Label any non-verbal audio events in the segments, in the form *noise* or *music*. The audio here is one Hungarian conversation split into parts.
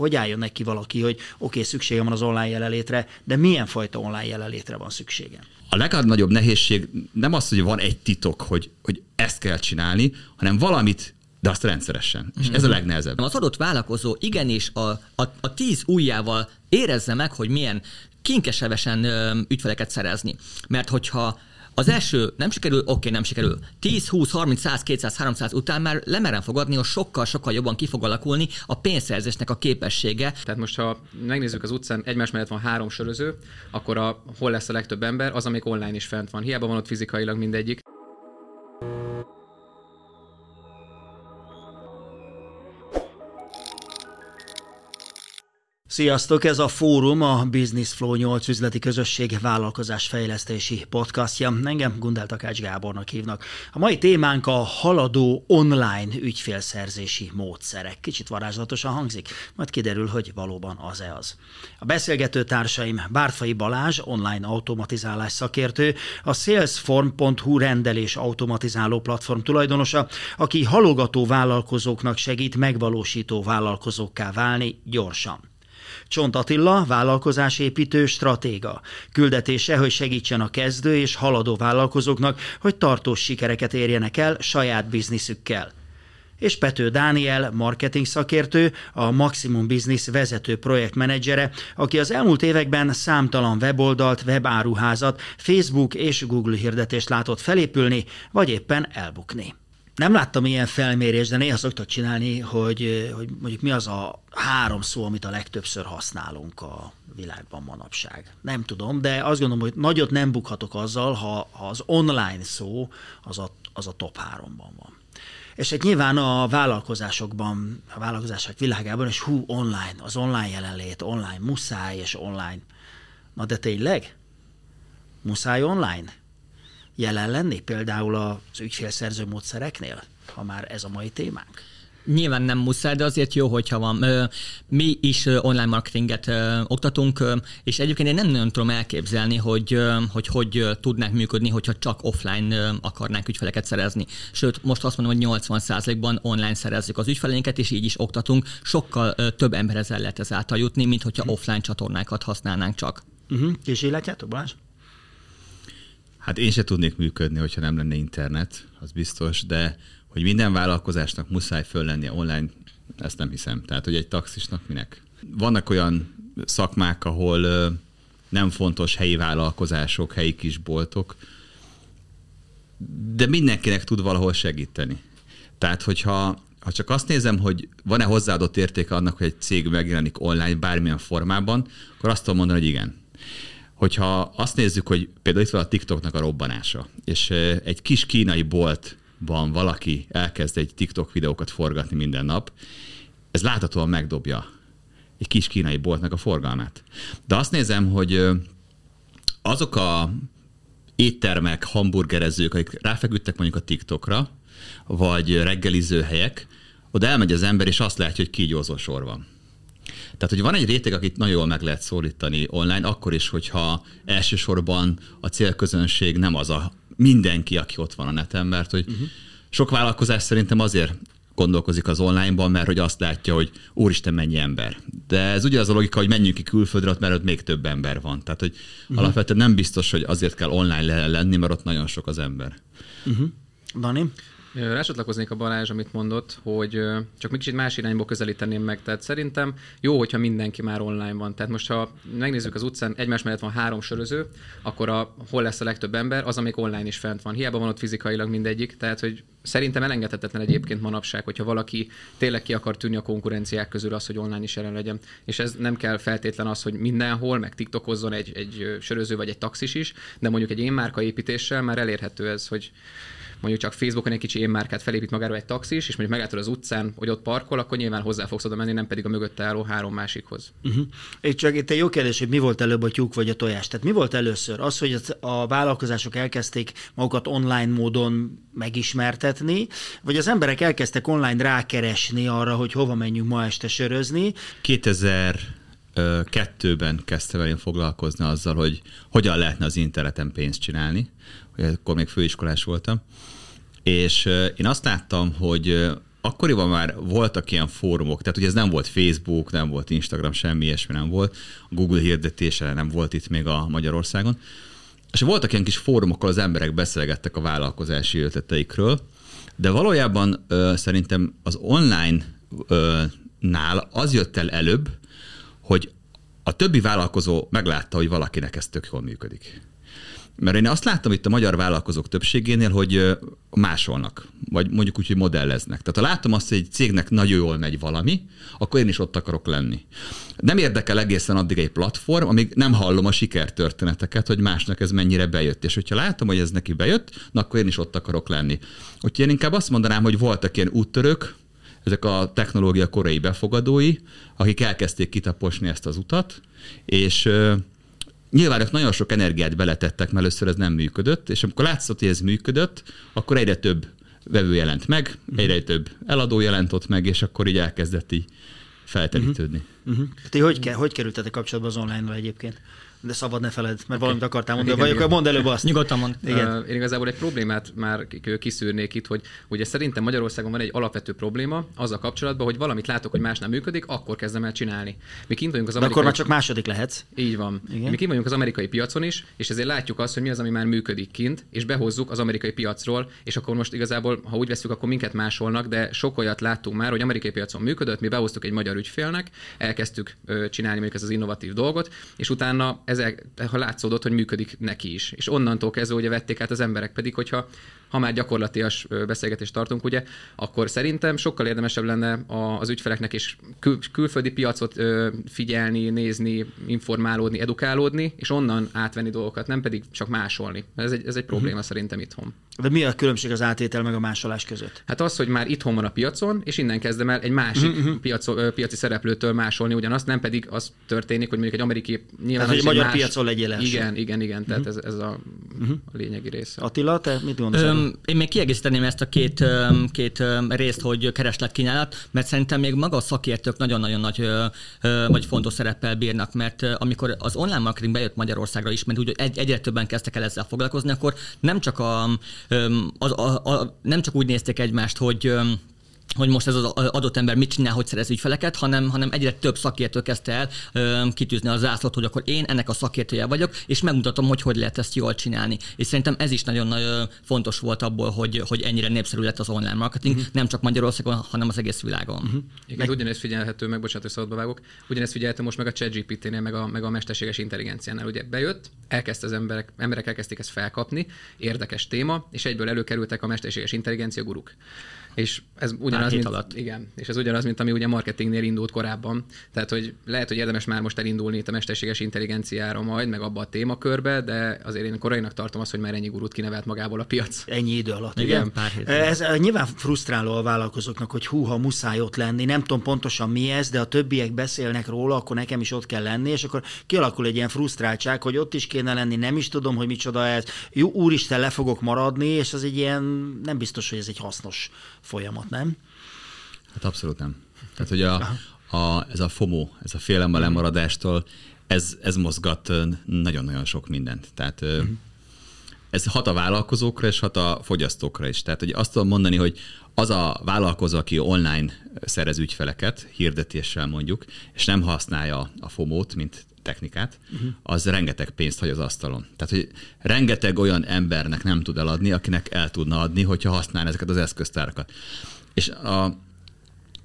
hogy álljon neki valaki, hogy oké, okay, szüksége van az online jelenlétre, de milyen fajta online jelenlétre van szüksége? A legnagyobb nehézség nem az, hogy van egy titok, hogy, hogy ezt kell csinálni, hanem valamit de azt rendszeresen. És ez a mhm. legnehezebb. Az adott vállalkozó igenis a, a, a tíz ujjával érezze meg, hogy milyen kinkesevesen ügyfeleket szerezni. Mert hogyha az első nem sikerül, oké, okay, nem sikerül. 10, 20, 30, 100, 200, 300 után már lemerem fogadni, hogy sokkal-sokkal jobban ki fog alakulni a pénzszerzésnek a képessége. Tehát most, ha megnézzük az utcán, egymás mellett van három söröző, akkor a, hol lesz a legtöbb ember, az, amik online is fent van. Hiába van ott fizikailag mindegyik. Sziasztok, ez a fórum a Business Flow 8 üzleti közösség vállalkozás fejlesztési podcastja. Engem Gundel Takács Gábornak hívnak. A mai témánk a haladó online ügyfélszerzési módszerek. Kicsit varázslatosan hangzik, majd kiderül, hogy valóban az-e az. A beszélgető társaim Bártfai Balázs, online automatizálás szakértő, a salesform.hu rendelés automatizáló platform tulajdonosa, aki halogató vállalkozóknak segít megvalósító vállalkozókká válni gyorsan. Csont Attila, vállalkozásépítő stratéga. Küldetése, hogy segítsen a kezdő és haladó vállalkozóknak, hogy tartós sikereket érjenek el saját bizniszükkel és Pető Dániel, marketing szakértő, a Maximum Business vezető projektmenedzsere, aki az elmúlt években számtalan weboldalt, webáruházat, Facebook és Google hirdetést látott felépülni, vagy éppen elbukni. Nem láttam ilyen felmérést, de néha szoktak csinálni, hogy, hogy mondjuk mi az a három szó, amit a legtöbbször használunk a világban manapság. Nem tudom, de azt gondolom, hogy nagyot nem bukhatok azzal, ha, ha az online szó az a, az a top háromban van. És hát nyilván a vállalkozásokban, a vállalkozások világában, és hú, online, az online jelenlét, online muszáj, és online. Na de tényleg? Muszáj online? Jelen lenni, például az ügyfélszerző módszereknél, ha már ez a mai témánk? Nyilván nem muszáj, de azért jó, hogyha van. Mi is online marketinget oktatunk, és egyébként én nem nagyon tudom elképzelni, hogy hogy, hogy tudnánk működni, hogyha csak offline akarnánk ügyfeleket szerezni. Sőt, most azt mondom, hogy 80%-ban online szerezzük az ügyfeleinket, és így is oktatunk. Sokkal több emberhez el lehet ezáltal jutni, mint hogyha mhm. offline csatornákat használnánk csak. Uh-huh. És életjátok, Balázs? Hát én se tudnék működni, hogyha nem lenne internet, az biztos, de hogy minden vállalkozásnak muszáj föl lennie online, ezt nem hiszem. Tehát, hogy egy taxisnak minek? Vannak olyan szakmák, ahol nem fontos helyi vállalkozások, helyi kisboltok, de mindenkinek tud valahol segíteni. Tehát, hogyha ha csak azt nézem, hogy van-e hozzáadott értéke annak, hogy egy cég megjelenik online bármilyen formában, akkor azt tudom mondani, hogy igen hogyha azt nézzük, hogy például itt van a TikToknak a robbanása, és egy kis kínai boltban valaki elkezd egy TikTok videókat forgatni minden nap, ez láthatóan megdobja egy kis kínai boltnak a forgalmát. De azt nézem, hogy azok a éttermek, hamburgerezők, akik ráfeküdtek mondjuk a TikTokra, vagy reggeliző helyek, oda elmegy az ember, és azt látja, hogy kígyózó sor van. Tehát, hogy van egy réteg, akit nagyon jól meg lehet szólítani online, akkor is, hogyha elsősorban a célközönség nem az a mindenki, aki ott van a neten, mert hogy uh-huh. sok vállalkozás szerintem azért gondolkozik az onlineban, mert hogy azt látja, hogy úristen, mennyi ember. De ez ugye az a logika, hogy menjünk ki külföldre, ott, mert ott még több ember van. Tehát, hogy uh-huh. alapvetően nem biztos, hogy azért kell online lenni, mert ott nagyon sok az ember. Uh-huh. Dani? Rácsatlakoznék a Balázs, amit mondott, hogy csak még kicsit más irányból közelíteném meg. Tehát szerintem jó, hogyha mindenki már online van. Tehát most, ha megnézzük az utcán, egymás mellett van három söröző, akkor a, hol lesz a legtöbb ember, az, amik online is fent van. Hiába van ott fizikailag mindegyik. Tehát, hogy szerintem elengedhetetlen egyébként manapság, hogyha valaki tényleg ki akar tűnni a konkurenciák közül az, hogy online is jelen legyen. És ez nem kell feltétlen az, hogy mindenhol, meg TikTokozzon egy, egy söröző vagy egy taxis is, de mondjuk egy én márkaépítéssel már elérhető ez, hogy mondjuk csak Facebookon egy kicsi én márkát felépít magáról egy taxis, és mondjuk megálltad az utcán, hogy ott parkol, akkor nyilván hozzá fogsz oda menni, nem pedig a mögötte álló három másikhoz. Uh-huh. És csak itt egy jó kérdés, hogy mi volt előbb a tyúk vagy a tojás? Tehát mi volt először? Az, hogy a vállalkozások elkezdték magukat online módon megismertetni, vagy az emberek elkezdtek online rákeresni arra, hogy hova menjünk ma este sörözni? 2000 kettőben kezdtem el én foglalkozni azzal, hogy hogyan lehetne az interneten pénzt csinálni, akkor még főiskolás voltam, és én azt láttam, hogy akkoriban már voltak ilyen fórumok, tehát ugye ez nem volt Facebook, nem volt Instagram, semmi ilyesmi nem volt, a Google hirdetése nem volt itt még a Magyarországon, és voltak ilyen kis fórumok, ahol az emberek beszélgettek a vállalkozási ötleteikről, de valójában ö, szerintem az online ö, nál az jött el előbb, hogy a többi vállalkozó meglátta, hogy valakinek ez tök jól működik. Mert én azt láttam itt a magyar vállalkozók többségénél, hogy másolnak, vagy mondjuk úgy, hogy modelleznek. Tehát ha látom azt, hogy egy cégnek nagyon jól megy valami, akkor én is ott akarok lenni. Nem érdekel egészen addig egy platform, amíg nem hallom a sikertörténeteket, hogy másnak ez mennyire bejött. És hogyha látom, hogy ez neki bejött, na akkor én is ott akarok lenni. Úgyhogy én inkább azt mondanám, hogy voltak ilyen úttörők, ezek a technológia korai befogadói, akik elkezdték kitaposni ezt az utat, és nyilván ők nagyon sok energiát beletettek, mert először ez nem működött, és amikor látszott, hogy ez működött, akkor egyre több vevő jelent meg, egyre több eladó jelent ott meg, és akkor így elkezdett így felterítődni. Uh-huh. Ti hogy, hogy kerültetek kapcsolatba az online-val egyébként? De szabad ne feled, mert okay. valamit akartál mondani, igen, vagy igen. akkor mondd előbb azt. Nyugodtan mond. Igen. Uh, én igazából egy problémát már kiszűrnék itt, hogy ugye szerintem Magyarországon van egy alapvető probléma az a kapcsolatban, hogy valamit látok, hogy más nem működik, akkor kezdem el csinálni. Mi kint vagyunk az amerikai... De akkor már csak második lehetsz. Így van. Igen. Mi kint vagyunk az amerikai piacon is, és ezért látjuk azt, hogy mi az, ami már működik kint, és behozzuk az amerikai piacról, és akkor most igazából, ha úgy veszük, akkor minket másolnak, de sok olyat láttunk már, hogy amerikai piacon működött, mi behoztuk egy magyar ügyfélnek, elkezdtük csinálni mondjuk ez az innovatív dolgot, és utána ezek, ha látszódott, hogy működik neki is. És onnantól kezdve ugye vették át az emberek pedig, hogyha ha már gyakorlatias beszélgetést tartunk, ugye, akkor szerintem sokkal érdemesebb lenne az ügyfeleknek is kül- külföldi piacot figyelni, nézni, informálódni, edukálódni, és onnan átvenni dolgokat, nem pedig csak másolni. Ez egy, ez egy probléma uh-huh. szerintem itthon. De mi a különbség az átétel meg a másolás között? Hát az, hogy már itthon van a piacon, és innen kezdem el egy másik uh-huh. piac, piaci szereplőtől másolni ugyanazt, nem pedig az történik, hogy mondjuk egy amerikai nyilván. Tehát, hogy magyar más... piacon legyél első. Igen, igen, igen, tehát uh-huh. ez, ez a, uh-huh. a lényegi része. Attila, te mit gondolsz? Én még kiegészíteném ezt a két, két részt, hogy keresletkínálat, mert szerintem még maga a szakértők nagyon-nagyon nagy vagy fontos szereppel bírnak, mert amikor az online marketing bejött Magyarországra is, mert úgy egy, egyre többen kezdtek el ezzel foglalkozni, akkor nem csak, a, a, a, a, nem csak úgy nézték egymást, hogy hogy most ez az adott ember mit csinál, hogy szerez ügyfeleket, hanem, hanem egyre több szakértő kezdte el ö, kitűzni a zászlót, hogy akkor én ennek a szakértője vagyok, és megmutatom, hogy hogy lehet ezt jól csinálni. És szerintem ez is nagyon, nagyon fontos volt abból, hogy, hogy ennyire népszerű lett az online marketing, uh-huh. nem csak Magyarországon, hanem az egész világon. Uh-huh. Igen, meg... ugyanez figyelhető meg, bocsánat, hogy szabadba vágok, ugyanez figyelhető most meg a ChatGPT-nél, meg a, meg a mesterséges intelligenciánál. Ugye bejött, elkezdte az emberek, emberek elkezdték ezt felkapni, érdekes téma, és egyből előkerültek a mesterséges intelligencia guruk. És ez ugyanaz, mint, alatt. igen, és ez ugyanaz, mint ami ugye marketingnél indult korábban. Tehát, hogy lehet, hogy érdemes már most elindulni itt a mesterséges intelligenciára majd, meg abba a témakörbe, de azért én korainak tartom azt, hogy már ennyi gurút kinevelt magából a piac. Ennyi idő alatt. Igen, igen. Pár hét ez nyilván frusztráló a vállalkozóknak, hogy húha, muszáj ott lenni, nem tudom pontosan mi ez, de a többiek beszélnek róla, akkor nekem is ott kell lenni, és akkor kialakul egy ilyen frusztráltság, hogy ott is kéne lenni, nem is tudom, hogy micsoda ez. Jó, úristen, le fogok maradni, és az egy ilyen, nem biztos, hogy ez egy hasznos folyamat, nem? Hát abszolút nem. Tehát, hogy a, a, ez a FOMO, ez a félelem a mhm. lemaradástól, ez, ez mozgat nagyon-nagyon sok mindent. Tehát uh-huh. ez hat a vállalkozókra, és hat a fogyasztókra is. Tehát hogy azt tudom mondani, hogy az a vállalkozó, aki online szerez ügyfeleket, hirdetéssel mondjuk, és nem használja a FOMO-t, mint technikát, uh-huh. az rengeteg pénzt hagy az asztalon. Tehát, hogy rengeteg olyan embernek nem tud eladni, akinek el tudna adni, hogyha használ ezeket az eszköztárakat. És a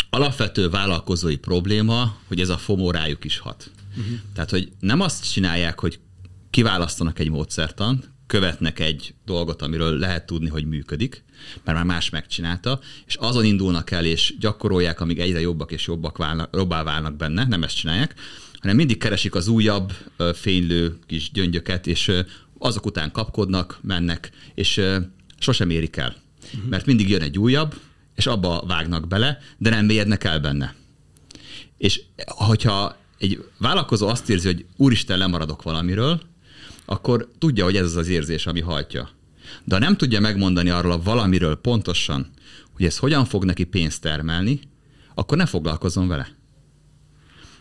alapvető vállalkozói probléma, hogy ez a FOMO rájuk is hat. Uh-huh. Tehát, hogy nem azt csinálják, hogy kiválasztanak egy módszertan, követnek egy dolgot, amiről lehet tudni, hogy működik, mert már más megcsinálta, és azon indulnak el, és gyakorolják, amíg egyre jobbak és jobbak válnak, jobbá válnak benne, nem ezt csinálják, hanem mindig keresik az újabb fénylő kis gyöngyöket, és azok után kapkodnak, mennek, és sosem érik el. Uh-huh. Mert mindig jön egy újabb, és abba vágnak bele, de nem mélyednek el benne. És hogyha egy vállalkozó azt érzi, hogy úristen, lemaradok valamiről, akkor tudja, hogy ez az az érzés, ami hajtja. De ha nem tudja megmondani arról a valamiről pontosan, hogy ez hogyan fog neki pénzt termelni, akkor ne foglalkozom vele.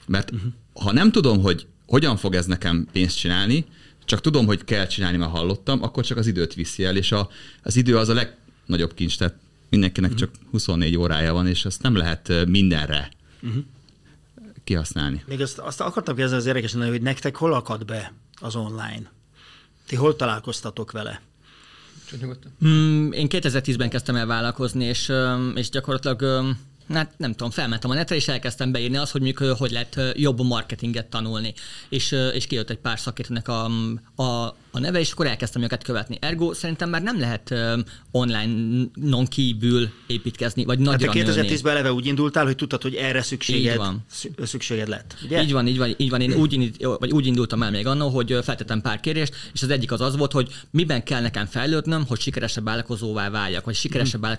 Mert uh-huh. Ha nem tudom, hogy hogyan fog ez nekem pénzt csinálni, csak tudom, hogy kell csinálni, mert hallottam, akkor csak az időt viszi el, és a, az idő az a legnagyobb kincs, tehát mindenkinek uh-huh. csak 24 órája van, és ezt nem lehet mindenre uh-huh. kihasználni. Még azt, azt akartam kérdezni az érdekesen, hogy nektek hol akad be az online? Ti hol találkoztatok vele? Mm, én 2010-ben kezdtem el vállalkozni, és, és gyakorlatilag hát nem tudom, felmentem a netre, és elkezdtem beírni azt, hogy mondjuk, hogy lehet jobb marketinget tanulni. És, és kijött egy pár szakértőnek a, a, a neve, és akkor elkezdtem őket követni. Ergo szerintem már nem lehet um, online-non kívül építkezni, vagy nagyra hát 2010-ben eleve úgy indultál, hogy tudtad, hogy erre szükséged, így van. szükséged lett. Ugye? Így van, így van, így van. Én úgy, vagy úgy indultam el még annól, hogy feltettem pár kérést, és az egyik az az volt, hogy miben kell nekem fejlődnöm, hogy sikeresebb vállalkozóvá váljak, vagy sikeresebb mm.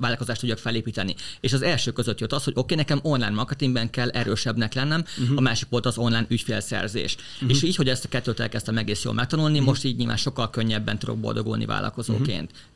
vállalkozást tudjak felépíteni. És az első között jött az, hogy oké, okay, nekem online marketingben kell erősebbnek lennem, uh-huh. a másik volt az online ügyfélszerzés. Uh-huh. És így, hogy ezt a kettőt elkezdtem egész jól megtanulni, uh-huh. most így nyilván sokkal könnyebben tudok boldogulni vállalkozóként. Uh-huh.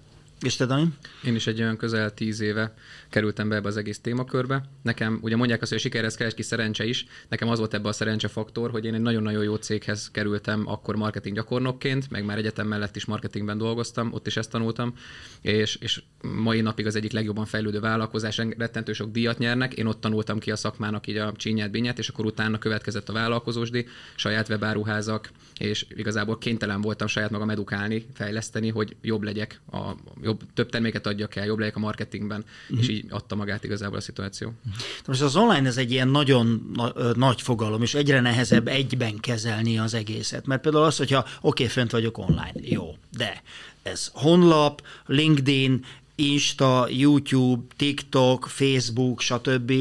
És te, Dani? Én is egy olyan közel tíz éve kerültem be ebbe az egész témakörbe. Nekem, ugye mondják azt, hogy a sikerhez kell ki szerencse is. Nekem az volt ebbe a szerencse faktor, hogy én egy nagyon-nagyon jó céghez kerültem akkor marketing gyakornokként, meg már egyetem mellett is marketingben dolgoztam, ott is ezt tanultam, és, és mai napig az egyik legjobban fejlődő vállalkozás, rettentő sok díjat nyernek. Én ott tanultam ki a szakmának így a csínyát, binyát, és akkor utána következett a vállalkozósdi, saját webáruházak, és igazából kénytelen voltam saját magam edukálni, fejleszteni, hogy jobb legyek, a, jobb, több terméket adjak el, jobb legyek a marketingben, uh-huh. és így adta magát igazából a szituáció. Uh-huh. Most az online ez egy ilyen nagyon na, nagy fogalom, és egyre nehezebb egyben kezelni az egészet. Mert például az, hogyha oké, okay, fent vagyok online, jó, de ez honlap, LinkedIn, Insta, YouTube, TikTok, Facebook, stb.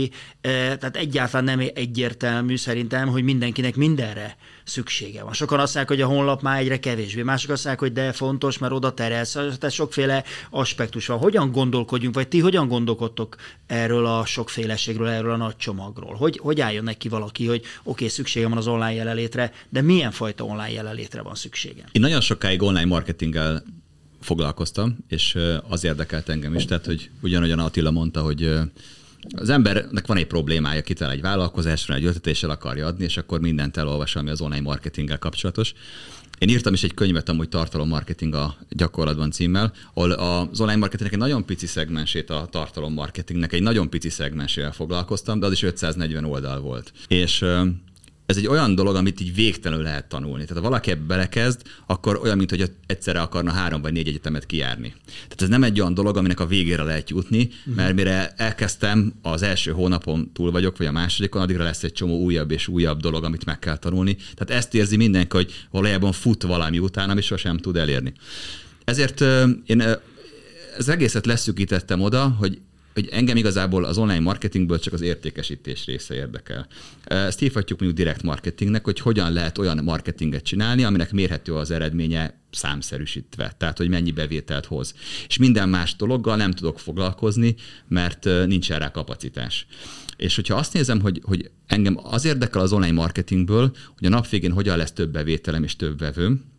Tehát egyáltalán nem egyértelmű szerintem, hogy mindenkinek mindenre szüksége van. Sokan azt mondják, hogy a honlap már egyre kevésbé, mások azt mondják, hogy de fontos, mert oda terelsz, tehát sokféle aspektus van. Hogyan gondolkodjunk, vagy ti hogyan gondolkodtok erről a sokféleségről, erről a nagy csomagról? Hogy, hogy álljon neki valaki, hogy oké, okay, szüksége van az online jelenlétre, de milyen fajta online jelenlétre van szüksége? Én nagyon sokáig online marketinggel foglalkoztam, és az érdekelt engem is, tehát hogy ugyanolyan Attila mondta, hogy az embernek van egy problémája, kitalál egy vállalkozásra, egy ötletéssel akarja adni, és akkor mindent elolvas, ami az online marketinggel kapcsolatos. Én írtam is egy könyvet amúgy tartalommarketing a gyakorlatban címmel, ahol az online marketingnek egy nagyon pici szegmensét a tartalommarketingnek, egy nagyon pici szegmensével foglalkoztam, de az is 540 oldal volt. És ez egy olyan dolog, amit így végtelenül lehet tanulni. Tehát ha valaki ebbe belekezd, akkor olyan, mint hogy egyszerre akarna három vagy négy egyetemet kijárni. Tehát ez nem egy olyan dolog, aminek a végére lehet jutni, uh-huh. mert mire elkezdtem, az első hónapon túl vagyok, vagy a másodikon, addigra lesz egy csomó újabb és újabb dolog, amit meg kell tanulni. Tehát ezt érzi mindenki, hogy valójában fut valami után, ami sosem tud elérni. Ezért én az egészet leszűkítettem oda, hogy hogy engem igazából az online marketingből csak az értékesítés része érdekel. Ezt hívhatjuk mondjuk direkt marketingnek, hogy hogyan lehet olyan marketinget csinálni, aminek mérhető az eredménye számszerűsítve, tehát hogy mennyi bevételt hoz. És minden más dologgal nem tudok foglalkozni, mert nincs rá kapacitás. És hogyha azt nézem, hogy, hogy engem az érdekel az online marketingből, hogy a nap végén hogyan lesz több bevételem és több vevőm,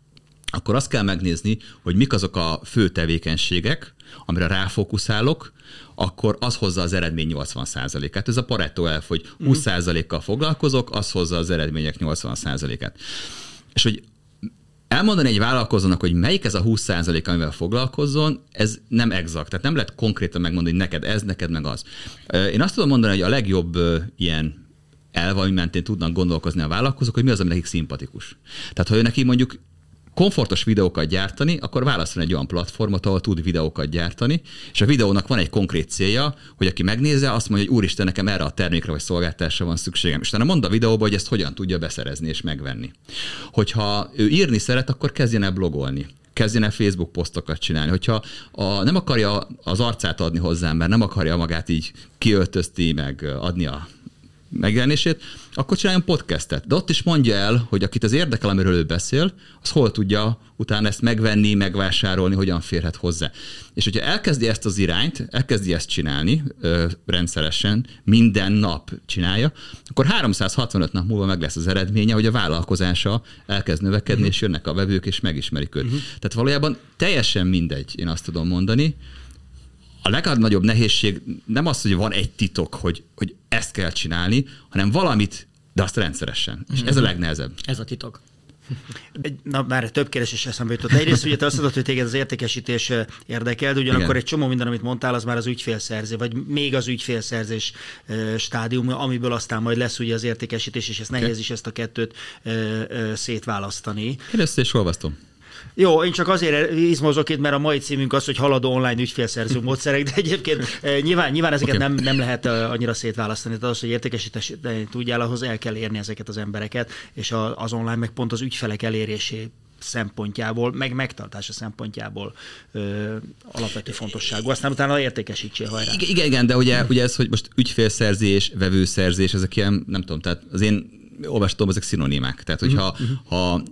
akkor azt kell megnézni, hogy mik azok a fő tevékenységek, amire ráfókuszálok, akkor az hozza az eredmény 80%-át. Ez a Pareto elf, hogy 20%-kal foglalkozok, az hozza az eredmények 80%-át. És hogy elmondani egy vállalkozónak, hogy melyik ez a 20% amivel foglalkozzon, ez nem exakt. Tehát nem lehet konkrétan megmondani, hogy neked ez, neked meg az. Én azt tudom mondani, hogy a legjobb ilyen elv, ami mentén tudnak gondolkozni a vállalkozók, hogy mi az, ami nekik szimpatikus. Tehát, ha ő neki mondjuk komfortos videókat gyártani, akkor válaszol egy olyan platformot, ahol tud videókat gyártani, és a videónak van egy konkrét célja, hogy aki megnézze, azt mondja, hogy úristen, nekem erre a termékre vagy szolgáltásra van szükségem. És utána mond a videóba, hogy ezt hogyan tudja beszerezni és megvenni. Hogyha ő írni szeret, akkor kezdjen el blogolni kezdjen el Facebook posztokat csinálni. Hogyha a, nem akarja az arcát adni hozzám, mert nem akarja magát így kiöltözti, meg adni a megjelenését, akkor csináljon podcastet. De ott is mondja el, hogy akit az érdekel, amiről ő beszél, az hol tudja utána ezt megvenni, megvásárolni, hogyan férhet hozzá. És hogyha elkezdi ezt az irányt, elkezdi ezt csinálni ö, rendszeresen, minden nap csinálja, akkor 365 nap múlva meg lesz az eredménye, hogy a vállalkozása elkezd növekedni, uh-huh. és jönnek a vevők, és megismerik őt. Uh-huh. Tehát valójában teljesen mindegy, én azt tudom mondani, a legnagyobb nehézség nem az, hogy van egy titok, hogy, hogy ezt kell csinálni, hanem valamit, de azt rendszeresen. És ez a mhm. legnehezebb. Ez a titok. Na, már több kérdés is eszembe jutott. Egyrészt ugye te azt mondod, hogy téged az értékesítés érdekel, de ugyanakkor Igen. egy csomó minden, amit mondtál, az már az ügyfélszerzés, vagy még az ügyfélszerzés stádium, amiből aztán majd lesz ugye az értékesítés, és ez okay. nehéz is ezt a kettőt szétválasztani. Én ezt is olvastam. Jó, én csak azért izmozok itt, mert a mai címünk az, hogy haladó online ügyfélszerző *laughs* módszerek, de egyébként nyilván, nyilván ezeket okay. nem, nem lehet annyira szétválasztani. Tehát az, hogy értékesíteni tudjál, ahhoz el kell érni ezeket az embereket, és az online meg pont az ügyfelek elérésé szempontjából, meg megtartása szempontjából ö, alapvető fontosságú. Aztán utána értékesítsél hajrá. Igen, igen, de ugye, ugye ez, hogy most ügyfélszerzés, vevőszerzés, ezek ilyen, nem tudom, tehát az én olvastam, ezek szinonimák. Tehát, hogyha uh-huh. ha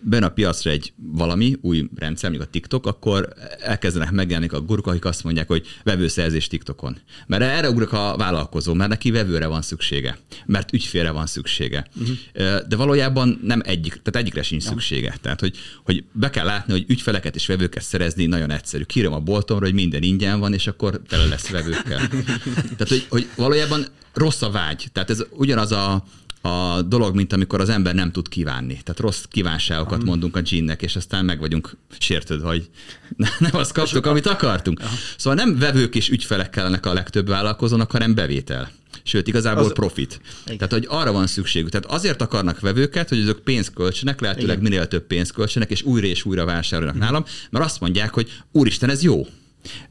benne a piacra egy valami új rendszer, mondjuk a TikTok, akkor elkezdenek megjelenni a guruk, akik azt mondják, hogy vevőszerzés TikTokon. Mert erre ugrok a vállalkozó, mert neki vevőre van szüksége, mert ügyfélre van szüksége. Uh-huh. De valójában nem egyik, tehát egyikre sincs ja. szüksége. Tehát, hogy, hogy be kell látni, hogy ügyfeleket és vevőket szerezni nagyon egyszerű. Kírom a boltomra, hogy minden ingyen van, és akkor tele lesz vevőkkel. *laughs* tehát, hogy, hogy valójában rossz a vágy. Tehát ez ugyanaz a, a dolog, mint amikor az ember nem tud kívánni. Tehát rossz kívánságokat mondunk a ginnek, és aztán meg vagyunk sértődve, hogy *laughs* nem azt kaptuk, amit akartunk. Szóval nem vevők és ügyfelek kellenek a legtöbb vállalkozónak, hanem bevétel. Sőt, igazából az... profit. Igen. Tehát, hogy arra van szükségük. Tehát azért akarnak vevőket, hogy azok pénzt költsenek, lehetőleg Igen. minél több pénzt költsenek, és újra és újra vásárolnak Igen. nálam, mert azt mondják, hogy úristen, ez jó.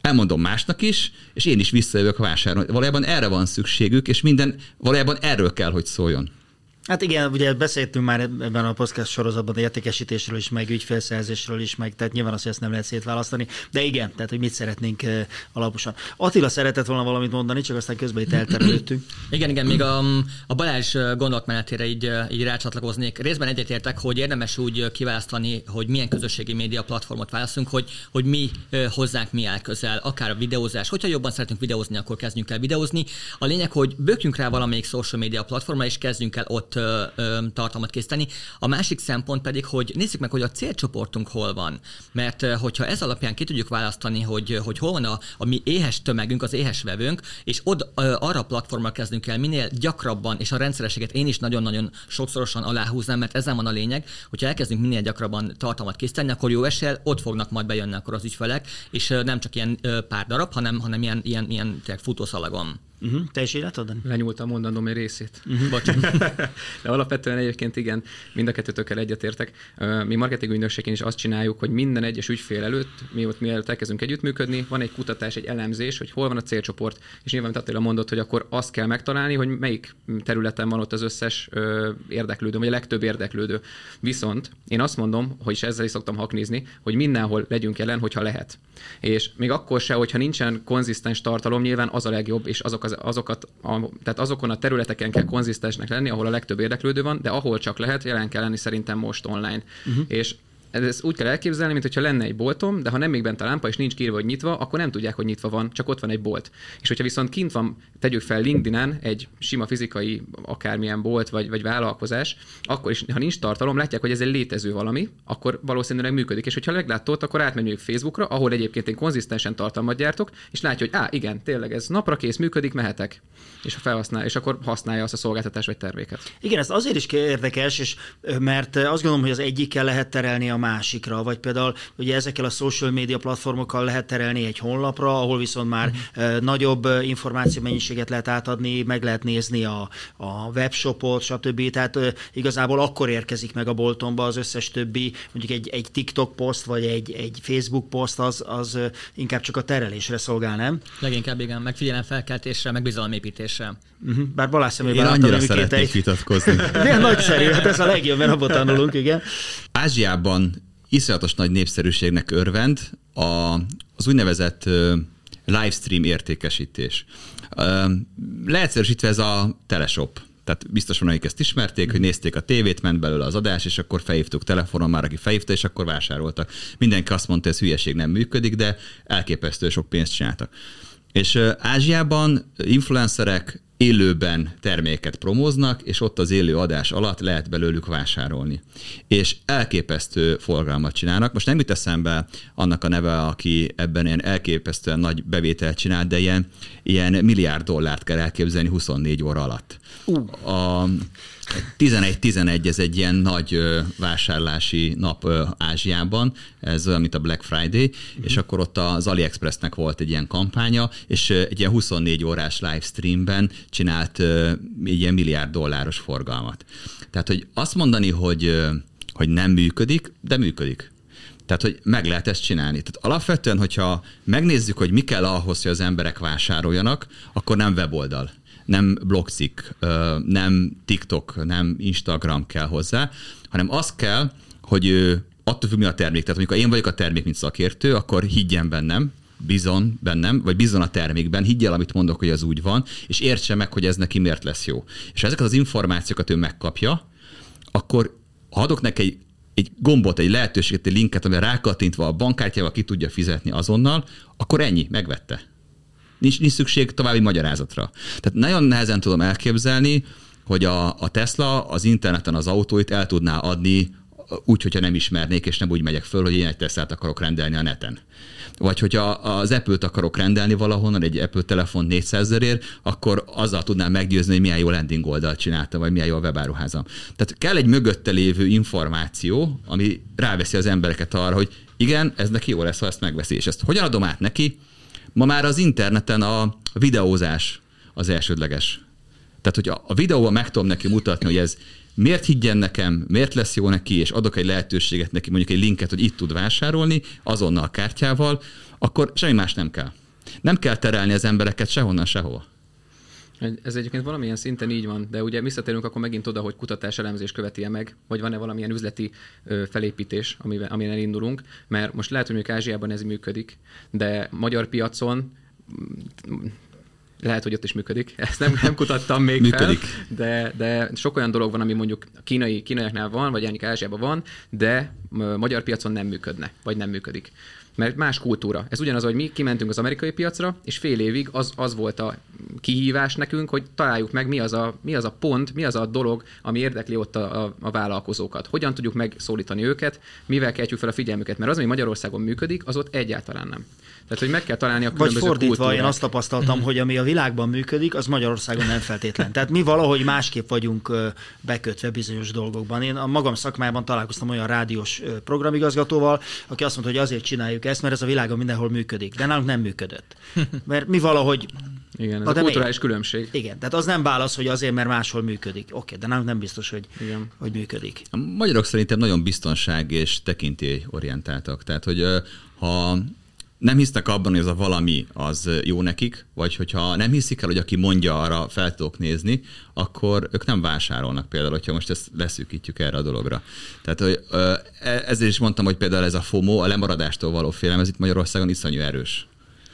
Elmondom másnak is, és én is visszajövök vásárolni. Valójában erre van szükségük, és minden valójában erről kell, hogy szóljon. Hát igen, ugye beszéltünk már ebben a podcast sorozatban a értékesítésről is, meg ügyfélszerzésről is, meg tehát nyilván azt, hogy ezt nem lehet szétválasztani, de igen, tehát hogy mit szeretnénk alaposan. Attila szeretett volna valamit mondani, csak aztán közben itt elterelődtünk. *clears throat* igen, igen, még a, a Balázs gondolatmenetére így, így rácsatlakoznék. Részben egyetértek, hogy érdemes úgy kiválasztani, hogy milyen közösségi média platformot választunk, hogy, hogy mi hozzánk mi áll közel, akár a videózás. Hogyha jobban szeretünk videózni, akkor kezdjünk el videózni. A lényeg, hogy bökjünk rá valamelyik social media platformra, és kezdjünk el ott tartalmat készíteni. A másik szempont pedig, hogy nézzük meg, hogy a célcsoportunk hol van. Mert hogyha ez alapján ki tudjuk választani, hogy, hogy hol van a, a mi éhes tömegünk, az éhes vevőnk, és od, ö, arra a platformra kezdünk el minél gyakrabban, és a rendszerességet én is nagyon-nagyon sokszorosan aláhúznám, mert ezen van a lényeg, hogyha elkezdünk minél gyakrabban tartalmat készíteni, akkor jó eséllyel ott fognak majd bejönni akkor az ügyfelek, és nem csak ilyen pár darab, hanem, hanem ilyen, ilyen, ilyen futószalagon. Uh-huh. Te is életod? Lenyúltam mondanom egy részét. *laughs* Uh-huh. De alapvetően egyébként igen, mind a kettőtökkel egyetértek. Mi marketing ügynökségén is azt csináljuk, hogy minden egyes ügyfél előtt, mi ott mielőtt elkezdünk együttműködni, van egy kutatás, egy elemzés, hogy hol van a célcsoport, és nyilván Attila mondott, hogy akkor azt kell megtalálni, hogy melyik területen van ott az összes érdeklődő, vagy a legtöbb érdeklődő. Viszont én azt mondom, hogy is ezzel is szoktam haknizni, hogy mindenhol legyünk jelen, hogyha lehet. És még akkor se, hogyha nincsen konzisztens tartalom, nyilván az a legjobb, és azok az, azokat, a, tehát azokon a területeken kell konzisztensnek lenni, ahol a legtöbb érdeklődő van, de ahol csak lehet, jelen kell lenni szerintem most online. Uh-huh. És ezt úgy kell elképzelni, mintha lenne egy boltom, de ha nem még bent a lámpa, és nincs kiírva, hogy nyitva, akkor nem tudják, hogy nyitva van, csak ott van egy bolt. És hogyha viszont kint van, tegyük fel LinkedIn-en egy sima fizikai akármilyen bolt vagy, vagy vállalkozás, akkor is, ha nincs tartalom, látják, hogy ez egy létező valami, akkor valószínűleg működik. És hogyha leglátott, akkor átmenjük Facebookra, ahol egyébként én konzisztensen tartalmat gyártok, és látja, hogy á, igen, tényleg ez napra kész, működik, mehetek. És a felhasznál, és akkor használja azt a szolgáltatást vagy terméket. Igen, ez azért is érdekes, és mert azt gondolom, hogy az egyikkel lehet terelni a másikra, vagy például ugye ezekkel a social media platformokkal lehet terelni egy honlapra, ahol viszont már uh-huh. nagyobb információ mennyiséget lehet átadni, meg lehet nézni a, a webshopot, stb. Tehát igazából akkor érkezik meg a boltomba az összes többi, mondjuk egy, egy TikTok poszt, vagy egy, egy Facebook poszt, az, az inkább csak a terelésre szolgál, nem? Leginkább igen, megfigyelem felkeltésre, meg bizalomépítésre. Uh-huh. Bár Balázs szemében Én annyira szeretnék vitatkozni. *laughs* De nagyszerű, hát ez a legjobb, mert abban tanulunk, igen. Ázsiában iszonyatos nagy népszerűségnek örvend a, az úgynevezett livestream értékesítés. Leegyszerűsítve ez a teleshop. Tehát biztos van, akik ezt ismerték, hogy nézték a tévét, ment belőle az adás, és akkor felhívtuk telefonon már, aki felhívta, és akkor vásároltak. Mindenki azt mondta, ez hülyeség nem működik, de elképesztő sok pénzt csináltak. És Ázsiában influencerek élőben terméket promóznak, és ott az élő adás alatt lehet belőlük vásárolni. És elképesztő forgalmat csinálnak. Most nem jut eszembe annak a neve, aki ebben ilyen elképesztően nagy bevételt csinál, de ilyen, ilyen milliárd dollárt kell elképzelni 24 óra alatt. Uh. A, 11-11 ez egy ilyen nagy vásárlási nap Ázsiában, ez olyan, mint a Black Friday, mm-hmm. és akkor ott az AliExpressnek volt egy ilyen kampánya, és egy ilyen 24 órás livestreamben csinált egy ilyen milliárd dolláros forgalmat. Tehát, hogy azt mondani, hogy, hogy nem működik, de működik. Tehát, hogy meg lehet ezt csinálni. Tehát alapvetően, hogyha megnézzük, hogy mi kell ahhoz, hogy az emberek vásároljanak, akkor nem weboldal nem blogzik, nem TikTok, nem Instagram kell hozzá, hanem az kell, hogy attól függ, mi a termék. Tehát ha én vagyok a termék, mint szakértő, akkor higgyen bennem, bizon bennem, vagy bizon a termékben, higgyel, amit mondok, hogy az úgy van, és értse meg, hogy ez neki miért lesz jó. És ha ezeket az információkat ő megkapja, akkor ha adok neki egy, egy gombot, egy lehetőséget, egy linket, amire rákattintva a bankkártyával ki tudja fizetni azonnal, akkor ennyi, megvette nincs, nincs szükség további magyarázatra. Tehát nagyon nehezen tudom elképzelni, hogy a, a Tesla az interneten az autóit el tudná adni úgy, hogyha nem ismernék, és nem úgy megyek föl, hogy én egy Teslát akarok rendelni a neten. Vagy hogyha az Apple-t akarok rendelni valahonnan, egy Apple telefon 400 ezerért, akkor azzal tudnám meggyőzni, hogy milyen jó landing oldalt csináltam, vagy milyen jó a webáruházam. Tehát kell egy mögötte lévő információ, ami ráveszi az embereket arra, hogy igen, ez neki jó lesz, ha ezt megveszi. És ezt hogyan adom át neki? Ma már az interneten a videózás az elsődleges. Tehát, hogy a, videóban meg tudom neki mutatni, hogy ez miért higgyen nekem, miért lesz jó neki, és adok egy lehetőséget neki, mondjuk egy linket, hogy itt tud vásárolni, azonnal a kártyával, akkor semmi más nem kell. Nem kell terelni az embereket sehonnan, sehova. Ez egyébként valamilyen szinten így van, de ugye visszatérünk akkor megint oda, hogy kutatás elemzés követi -e meg, vagy van-e valamilyen üzleti felépítés, amivel, amin elindulunk, mert most lehet, hogy mondjuk Ázsiában ez működik, de magyar piacon lehet, hogy ott is működik, *laughs* ezt nem, nem kutattam még működik. fel, de, de sok olyan dolog van, ami mondjuk a kínai, kínaiaknál van, vagy ennyik Ázsiában van, de magyar piacon nem működne, vagy nem működik mert más kultúra. Ez ugyanaz, hogy mi kimentünk az amerikai piacra, és fél évig az, az volt a kihívás nekünk, hogy találjuk meg, mi az, a, mi az a pont, mi az a dolog, ami érdekli ott a, a, a vállalkozókat. Hogyan tudjuk megszólítani őket, mivel keltjük fel a figyelmüket, mert az, ami Magyarországon működik, az ott egyáltalán nem. Tehát, hogy meg kell találni a különböző Vagy fordítva, kultúrák. én azt tapasztaltam, mhm. hogy ami a világban működik, az Magyarországon nem feltétlen. Tehát mi valahogy másképp vagyunk bekötve bizonyos dolgokban. Én a magam szakmában találkoztam olyan rádiós programigazgatóval, aki azt mondta, hogy azért csináljuk ezt, mert ez a világon mindenhol működik. De nálunk nem működött. *laughs* Mert mi valahogy igen, ez a kulturális különbség. Igen, tehát az nem válasz, hogy azért, mert máshol működik. Oké, de nálunk nem biztos, hogy, Igen. hogy működik. A magyarok szerintem nagyon biztonság és tekintélyorientáltak. Tehát, hogy ha nem hisznek abban, hogy ez a valami az jó nekik, vagy hogyha nem hiszik el, hogy aki mondja, arra fel tudok nézni, akkor ők nem vásárolnak például, hogyha most ezt leszűkítjük erre a dologra. Tehát hogy, e, ezért is mondtam, hogy például ez a FOMO, a lemaradástól való félelem, ez itt Magyarországon iszonyú erős.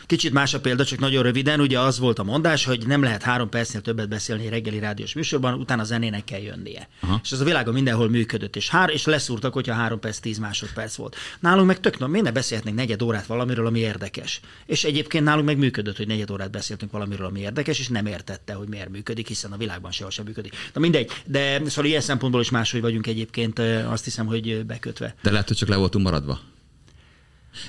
Kicsit más a példa, csak nagyon röviden. Ugye az volt a mondás, hogy nem lehet három percnél többet beszélni reggeli rádiós műsorban, utána zenének kell jönnie. Aha. És ez a világon mindenhol működött, és, hár, és leszúrtak, hogyha három perc, tíz másodperc volt. Nálunk meg tök, miért ne beszélhetnénk negyed órát valamiről, ami érdekes. És egyébként nálunk meg működött, hogy negyed órát beszéltünk valamiről, ami érdekes, és nem értette, hogy miért működik, hiszen a világban sehol sem működik. Na mindegy, de szóval ilyen szempontból is máshogy vagyunk egyébként, azt hiszem, hogy bekötve. De lehet, hogy csak le voltunk maradva.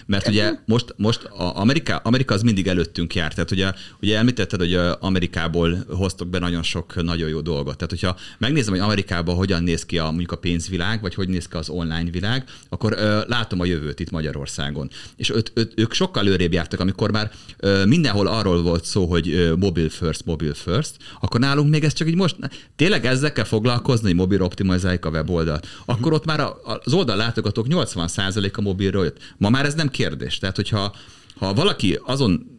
Mert ugye most, most a Amerika, Amerika az mindig előttünk jár. Tehát ugye, ugye említetted, hogy Amerikából hoztok be nagyon sok nagyon jó dolgot. Tehát hogyha megnézem, hogy Amerikában hogyan néz ki a, mondjuk a pénzvilág, vagy hogy néz ki az online világ, akkor ö, látom a jövőt itt Magyarországon. És öt, öt, ők sokkal előrébb jártak, amikor már ö, mindenhol arról volt szó, hogy ö, mobile first, mobile first, akkor nálunk még ez csak így most, tényleg ezzel kell foglalkozni, hogy mobil optimalizáljuk a weboldalt. Akkor ott már az oldal látogatók 80% a mobilról jött. Ma már ez ez nem kérdés. Tehát, hogyha ha valaki azon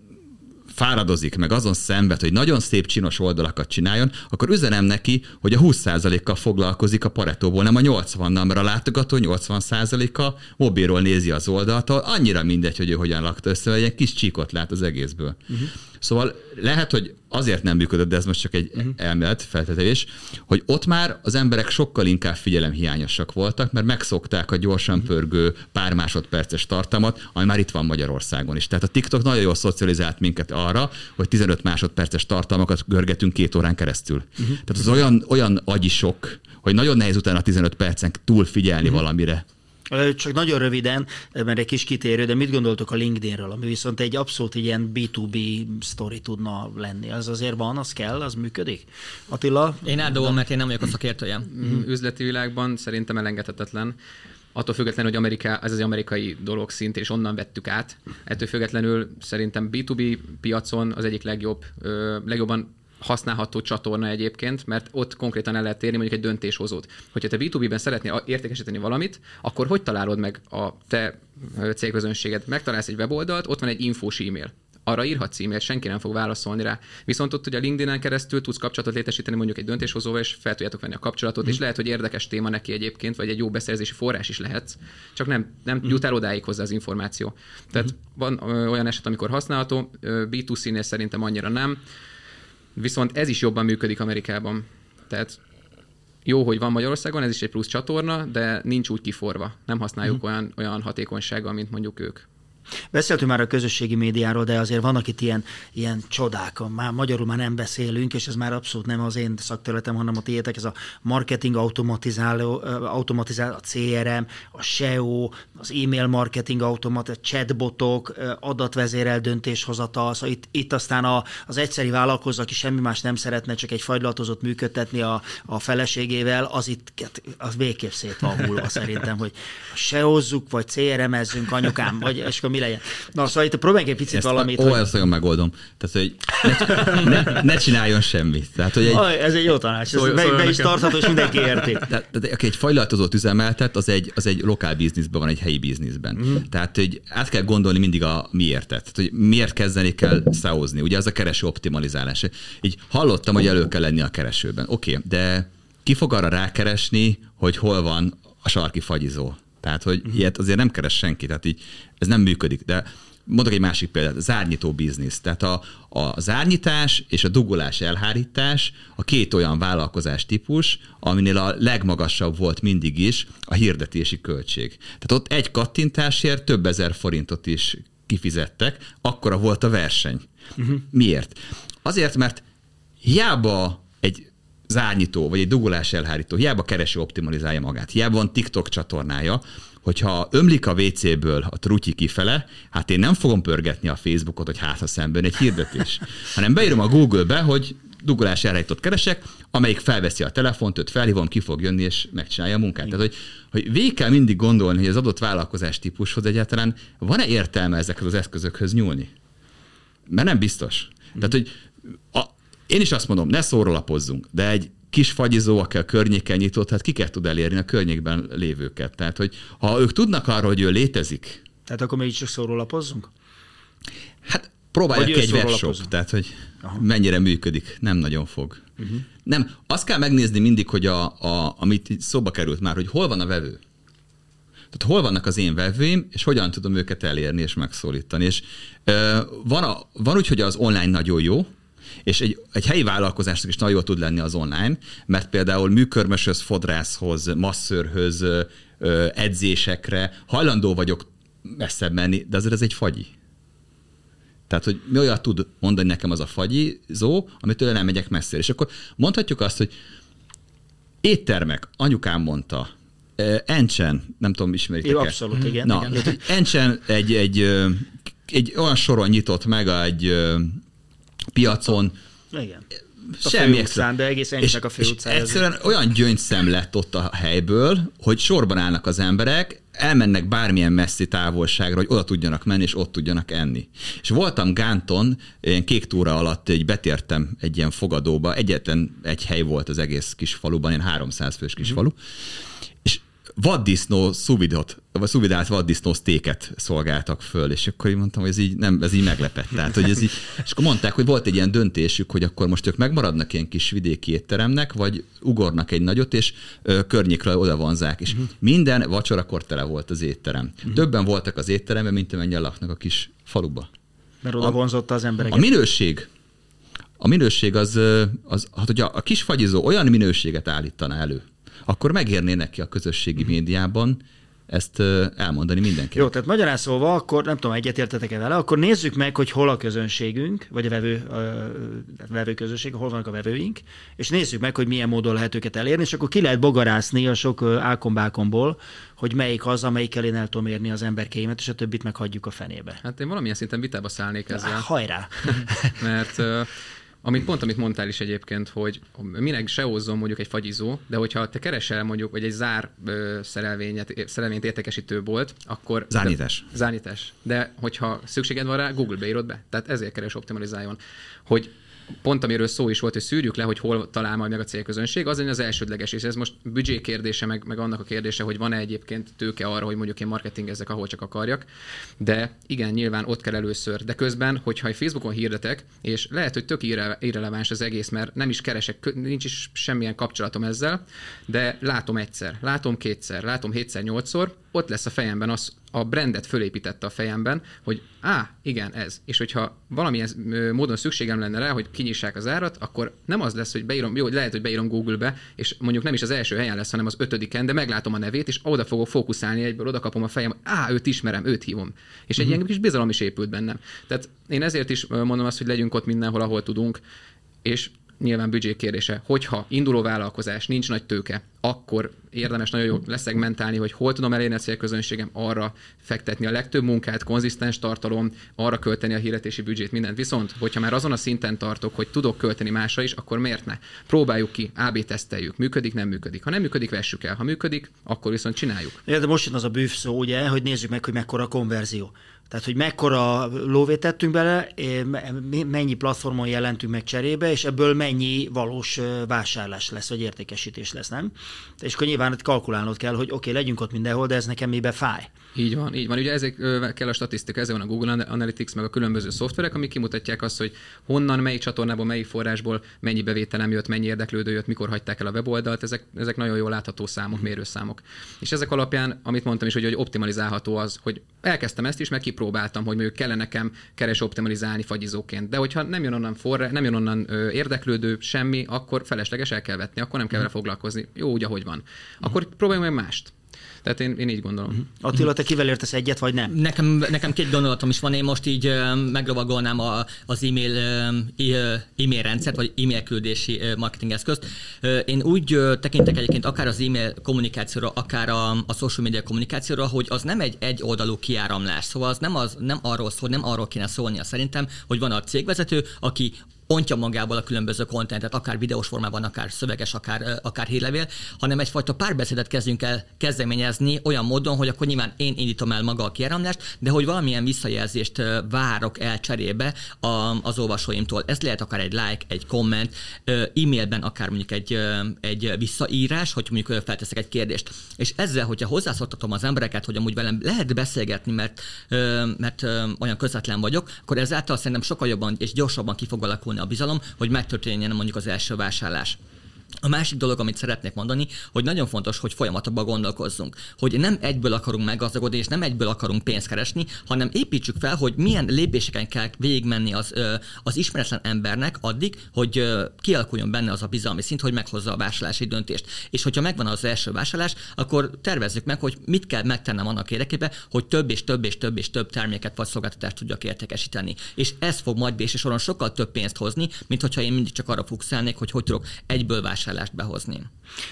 fáradozik, meg azon szenved, hogy nagyon szép csinos oldalakat csináljon, akkor üzenem neki, hogy a 20%-kal foglalkozik a paretóból, nem a 80-nal, mert a látogató 80%-a mobilról nézi az oldalt, annyira mindegy, hogy ő hogyan lakta össze, egy ilyen kis csíkot lát az egészből. Uh-huh. Szóval lehet, hogy azért nem működött, de ez most csak egy uh-huh. elmélet, feltetevés, hogy ott már az emberek sokkal inkább figyelemhiányosak voltak, mert megszokták a gyorsan uh-huh. pörgő pár másodperces tartalmat, ami már itt van Magyarországon is. Tehát a TikTok nagyon jól szocializált minket arra, hogy 15 másodperces tartalmakat görgetünk két órán keresztül. Uh-huh. Tehát az olyan, olyan agyi sok, hogy nagyon nehéz utána a 15 percen túl figyelni uh-huh. valamire. Csak nagyon röviden, mert egy kis kitérő, de mit gondoltok a LinkedInről, ami viszont egy abszolút ilyen B2B sztori tudna lenni. Az azért van, az kell, az működik? Attila? Én eldobom, mert én nem vagyok a szakértője. Mm, üzleti világban szerintem elengedhetetlen. Attól függetlenül, hogy Amerika, ez az amerikai dolog szint, és onnan vettük át. Ettől függetlenül szerintem B2B piacon az egyik legjobb, legjobban használható csatorna egyébként, mert ott konkrétan el lehet térni mondjuk egy döntéshozót. Hogyha te B2B-ben szeretnél értékesíteni valamit, akkor hogy találod meg a te cégközönséged? Megtalálsz egy weboldalt, ott van egy infós e-mail arra írhatsz e senki nem fog válaszolni rá. Viszont ott ugye a LinkedIn-en keresztül tudsz kapcsolatot létesíteni mondjuk egy döntéshozóval, és fel tudjátok venni a kapcsolatot, mm. és lehet, hogy érdekes téma neki egyébként, vagy egy jó beszerzési forrás is lehetsz, csak nem, nem mm. jut el odáig hozzá az információ. Tehát mm. van ö, olyan eset, amikor használható, B2C-nél szerintem annyira nem. Viszont ez is jobban működik Amerikában. Tehát jó, hogy van Magyarországon, ez is egy plusz csatorna, de nincs úgy kiforva. Nem használjuk mm. olyan, olyan hatékonysággal, mint mondjuk ők. Beszéltünk már a közösségi médiáról, de azért vannak itt ilyen, ilyen csodák, már magyarul már nem beszélünk, és ez már abszolút nem az én szakterületem, hanem a tiétek, ez a marketing automatizáló, automatizál, a CRM, a SEO, az e-mail marketing automat, a chatbotok, adatvezérel döntéshozatal, szóval itt, itt aztán a, az egyszeri vállalkozó, aki semmi más nem szeretne, csak egy fagylatot működtetni a, a feleségével, az itt az végképp szét van hullva szerintem, hogy SEO-zzuk, vagy CRM-ezzünk anyukám, vagy és akkor mi legyen. Na, szóval itt próbáljuk egy picit ezt valamit. Ó, hogy... ezt nagyon megoldom. Tehát, hogy ne, *laughs* ne, ne csináljon semmit. Tehát, hogy egy... Ez egy jó tanács. Ez be, be is tartható, és mindenki érti. *laughs* Tehát, tehát aki egy fajlatozót üzemeltet, az egy, az egy lokál bizniszben van, egy helyi bizniszben. Mm. Tehát, hogy át kell gondolni mindig a miértet. Tehát, hogy miért kezdeni kell szeózni. Ugye az a kereső optimalizálás. Így hallottam, hogy elő kell lenni a keresőben. Oké, okay, de ki fog arra rákeresni, hogy hol van a sarki fagyizó? Tehát, hogy uh-huh. ilyet azért nem keres senki, tehát így ez nem működik. De mondok egy másik példát, zárnyító biznisz. Tehát a, a zárnyítás és a dugolás elhárítás a két olyan vállalkozás típus, aminél a legmagasabb volt mindig is a hirdetési költség. Tehát ott egy kattintásért több ezer forintot is kifizettek, akkora volt a verseny. Uh-huh. Miért? Azért, mert hiába egy zárnyító, vagy egy dugolás elhárító, hiába kereső optimalizálja magát, hiába van TikTok csatornája, hogyha ömlik a WC-ből a trutyi kifele, hát én nem fogom pörgetni a Facebookot, hogy hát szemben egy hirdetés, hanem beírom a Google-be, hogy dugolás elhárított keresek, amelyik felveszi a telefont, őt felhívom, ki fog jönni, és megcsinálja a munkát. Tehát, hogy, hogy végig kell mindig gondolni, hogy az adott vállalkozás típushoz egyáltalán van-e értelme ezekhez az eszközökhöz nyúlni? Mert nem biztos. Tehát, hogy a, én is azt mondom, ne szórolapozzunk, de egy kis fagyizó, aki a környéken nyitott, hát kiket tud elérni a környékben lévőket. Tehát, hogy ha ők tudnak arról, hogy ő létezik. Tehát akkor még csak szórolapozzunk? Hát próbálják egy webshop, tehát hogy Aha. mennyire működik, nem nagyon fog. Uh-huh. Nem, azt kell megnézni mindig, hogy a, a, amit szóba került már, hogy hol van a vevő. Tehát hol vannak az én vevőim, és hogyan tudom őket elérni és megszólítani. És ö, van, a, van úgy, hogy az online nagyon jó, és egy, egy helyi vállalkozásnak is nagyon jól tud lenni az online, mert például műkörmöshöz, fodrászhoz, masszörhöz, edzésekre hajlandó vagyok messzebb menni, de azért ez egy fagyi. Tehát, hogy mi olyat tud mondani nekem az a fagyizó, amitől nem megyek messzire. És akkor mondhatjuk azt, hogy éttermek, anyukám mondta, Encsen, nem tudom, ismeritek Jó, abszolút, igen. Na, igen. Encsen egy, egy, egy olyan soron nyitott meg egy piacon. Igen. A Semmi utcán, de egész és, a főutcán. Egyszerűen olyan gyöngyszem lett ott a helyből, hogy sorban állnak az emberek, elmennek bármilyen messzi távolságra, hogy oda tudjanak menni, és ott tudjanak enni. És voltam Gánton, ilyen kék túra alatt egy betértem egy ilyen fogadóba, egyetlen egy hely volt az egész kis faluban, ilyen 300 fős kis mm. falu, vaddisznó szuvidot, vagy szuvidált vaddisznó sztéket szolgáltak föl, és akkor én mondtam, hogy ez így, nem, ez így meglepett. Tehát, hogy ez így, és akkor mondták, hogy volt egy ilyen döntésük, hogy akkor most ők megmaradnak ilyen kis vidéki étteremnek, vagy ugornak egy nagyot, és ö, környékre oda vonzák. És uh-huh. minden vacsorakor tele volt az étterem. Uh-huh. Többen voltak az étteremben, mint amennyien laknak a kis faluba. Mert oda vonzotta az embereket. A minőség, a minőség az, az hát hogy a, a kis fagyizó olyan minőséget állítana elő, akkor megérné neki a közösségi médiában ezt elmondani mindenki. Jó, tehát magyarán szólva, akkor nem tudom, egyetértetek-e vele, akkor nézzük meg, hogy hol a közönségünk, vagy a vevő, a vevő közönség, hol vannak a vevőink, és nézzük meg, hogy milyen módon lehet őket elérni, és akkor ki lehet bogarászni a sok ákombákomból, hogy melyik az, amelyikkel én el tudom érni az emberkéimet, és a többit meghagyjuk a fenébe. Hát én valamilyen szinten vitába szállnék ezzel. Hajrá! *laughs* Mert amit pont, amit mondtál is egyébként, hogy minek se hozzon mondjuk egy fagyizó, de hogyha te keresel mondjuk, vagy egy zár szerelvényet, szerelvényt értékesítő bolt, akkor... Zárnyítás. De, zárnyítás. De hogyha szükséged van rá, Google-be írod be. Tehát ezért keres optimalizáljon. Hogy pont amiről szó is volt, hogy szűrjük le, hogy hol talál majd meg a célközönség, az az elsődleges, és ez most büdzsé kérdése, meg, meg annak a kérdése, hogy van-e egyébként tőke arra, hogy mondjuk én marketingezzek, ahol csak akarjak. De igen, nyilván ott kell először. De közben, hogyha Facebookon hirdetek, és lehet, hogy tök irreleváns az egész, mert nem is keresek, nincs is semmilyen kapcsolatom ezzel, de látom egyszer, látom kétszer, látom hétszer, nyolcszor, ott lesz a fejemben az, a brandet fölépítette a fejemben, hogy á, igen, ez. És hogyha valamilyen módon szükségem lenne rá, hogy kinyissák az árat, akkor nem az lesz, hogy beírom, jó, hogy lehet, hogy beírom Google-be, és mondjuk nem is az első helyen lesz, hanem az ötödiken, de meglátom a nevét, és oda fogok fókuszálni, egyből oda kapom a fejem, hogy á, őt ismerem, őt hívom. És egy uh-huh. ilyen kis bizalom is épült bennem. Tehát én ezért is mondom azt, hogy legyünk ott mindenhol, ahol tudunk, és nyilván büdzsé kérdése. Hogyha induló vállalkozás, nincs nagy tőke, akkor érdemes nagyon jól leszegmentálni, hogy hol tudom elérni a célközönségem, arra fektetni a legtöbb munkát, konzisztens tartalom, arra költeni a hirdetési büdzsét, mindent. Viszont, hogyha már azon a szinten tartok, hogy tudok költeni másra is, akkor miért ne? Próbáljuk ki, AB teszteljük, működik, nem működik. Ha nem működik, vessük el. Ha működik, akkor viszont csináljuk. Ja, de most jön az a bűv szó, ugye, hogy nézzük meg, hogy mekkora a konverzió. Tehát, hogy mekkora lóvét tettünk bele, mennyi platformon jelentünk meg cserébe, és ebből mennyi valós vásárlás lesz, vagy értékesítés lesz, nem? És akkor nyilván kalkulálnod kell, hogy oké, okay, legyünk ott mindenhol, de ez nekem mibe fáj. Így van, így van. Ugye ezek kell a statisztika, ezzel van a Google Analytics, meg a különböző szoftverek, amik kimutatják azt, hogy honnan, melyik csatornából, melyik forrásból mennyi bevételem jött, mennyi érdeklődő jött, mikor hagyták el a weboldalt. Ezek, ezek nagyon jól látható számok, mérőszámok. És ezek alapján, amit mondtam is, hogy, hogy optimalizálható az, hogy elkezdtem ezt is, meg kipróbáltam, hogy mondjuk kellene nekem keres optimalizálni fagyizóként. De hogyha nem jön onnan forra, nem jön onnan érdeklődő, semmi, akkor felesleges el kell vetni, akkor nem kell vele foglalkozni. Jó, úgy, ahogy van. Akkor próbáljunk meg mást. Tehát én, én így gondolom. Uh-huh. Attila, te kivel értesz egyet, vagy nem? Nekem, nekem két gondolatom is van. Én most így meglovagolnám a, az e-mail, e-mail rendszert, vagy e-mail küldési marketing eszközt. Én úgy tekintek egyébként akár az e-mail kommunikációra, akár a, a social media kommunikációra, hogy az nem egy egy oldalú kiáramlás. Szóval az nem, az, nem arról szól, nem arról kéne szólnia szerintem, hogy van a cégvezető, aki ontja magából a különböző kontentet, akár videós formában, akár szöveges, akár, akár hírlevél, hanem egyfajta párbeszédet kezdjünk el kezdeményezni olyan módon, hogy akkor nyilván én indítom el maga a kiáramlást, de hogy valamilyen visszajelzést várok el cserébe az olvasóimtól. Ez lehet akár egy like, egy komment, e-mailben akár mondjuk egy, egy visszaírás, hogy mondjuk felteszek egy kérdést. És ezzel, hogyha hozzászoktatom az embereket, hogy amúgy velem lehet beszélgetni, mert, mert olyan közvetlen vagyok, akkor ezáltal szerintem sokkal jobban és gyorsabban ki alakulni a bizalom, hogy megtörténjen mondjuk az első vásárlás. A másik dolog, amit szeretnék mondani, hogy nagyon fontos, hogy folyamatokban gondolkozzunk. Hogy nem egyből akarunk meggazdagodni, és nem egyből akarunk pénzt keresni, hanem építsük fel, hogy milyen lépéseken kell végigmenni az, az ismeretlen embernek addig, hogy kialakuljon benne az a bizalmi szint, hogy meghozza a vásárlási döntést. És hogyha megvan az első vásárlás, akkor tervezzük meg, hogy mit kell megtennem annak érdekében, hogy több és több és több és több terméket vagy szolgáltatást tudjak értékesíteni. És ez fog majd végső soron sokkal több pénzt hozni, mint hogyha én mindig csak arra fókuszálnék, hogy hogy tudok egyből vásárolni vásárlást behozni.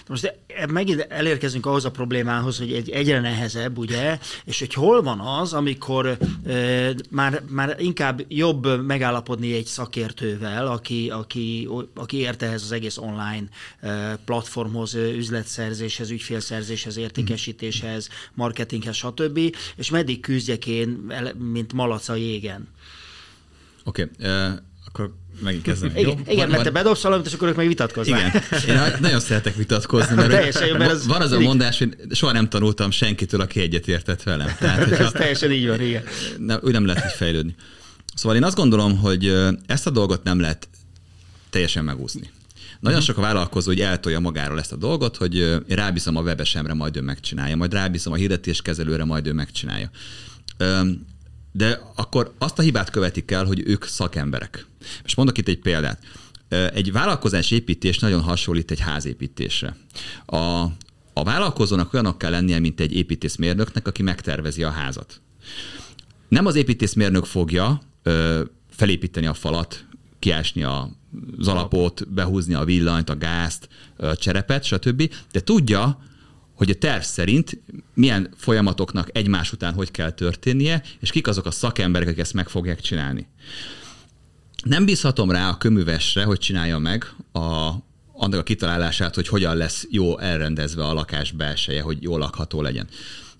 Most megint elérkezünk ahhoz a problémához, hogy egy, egyre nehezebb, ugye, és hogy hol van az, amikor e, már, már inkább jobb megállapodni egy szakértővel, aki, aki, aki érte ehhez az egész online e, platformhoz, üzletszerzéshez, ügyfélszerzéshez, értékesítéshez, marketinghez, stb. És meddig küzdjek én, mint malac a jégen? Oké, okay. uh, akkor megint kezdem. Igen, jó? igen mert te bedobsz valamit, és akkor ők meg vitatkoznak. Igen, én nagyon szeretek vitatkozni, mert teljesen jó, mert az van az a mondás, hogy soha nem tanultam senkitől, aki egyetértett velem. Tehát, hogyha, ez teljesen így van, igen. Nem, úgy nem lehet így fejlődni. Szóval én azt gondolom, hogy ezt a dolgot nem lehet teljesen megúszni. Nagyon uh-huh. sok a vállalkozó, hogy eltolja magáról ezt a dolgot, hogy én rábízom a webesemre, majd ő megcsinálja, majd rábízom a hirdetéskezelőre, majd ő megcsinálja de akkor azt a hibát követik el, hogy ők szakemberek. És mondok itt egy példát. Egy vállalkozás építés nagyon hasonlít egy házépítésre. A A vállalkozónak olyanok kell lennie, mint egy építészmérnöknek, aki megtervezi a házat. Nem az építészmérnök fogja ö, felépíteni a falat, kiásni az alapot, behúzni a villanyt, a gázt, a cserepet, stb. De tudja, hogy a terv szerint milyen folyamatoknak egymás után hogy kell történnie, és kik azok a szakemberek, akik ezt meg fogják csinálni. Nem bízhatom rá a köművesre, hogy csinálja meg a, annak a kitalálását, hogy hogyan lesz jó elrendezve a lakás belseje, hogy jól lakható legyen.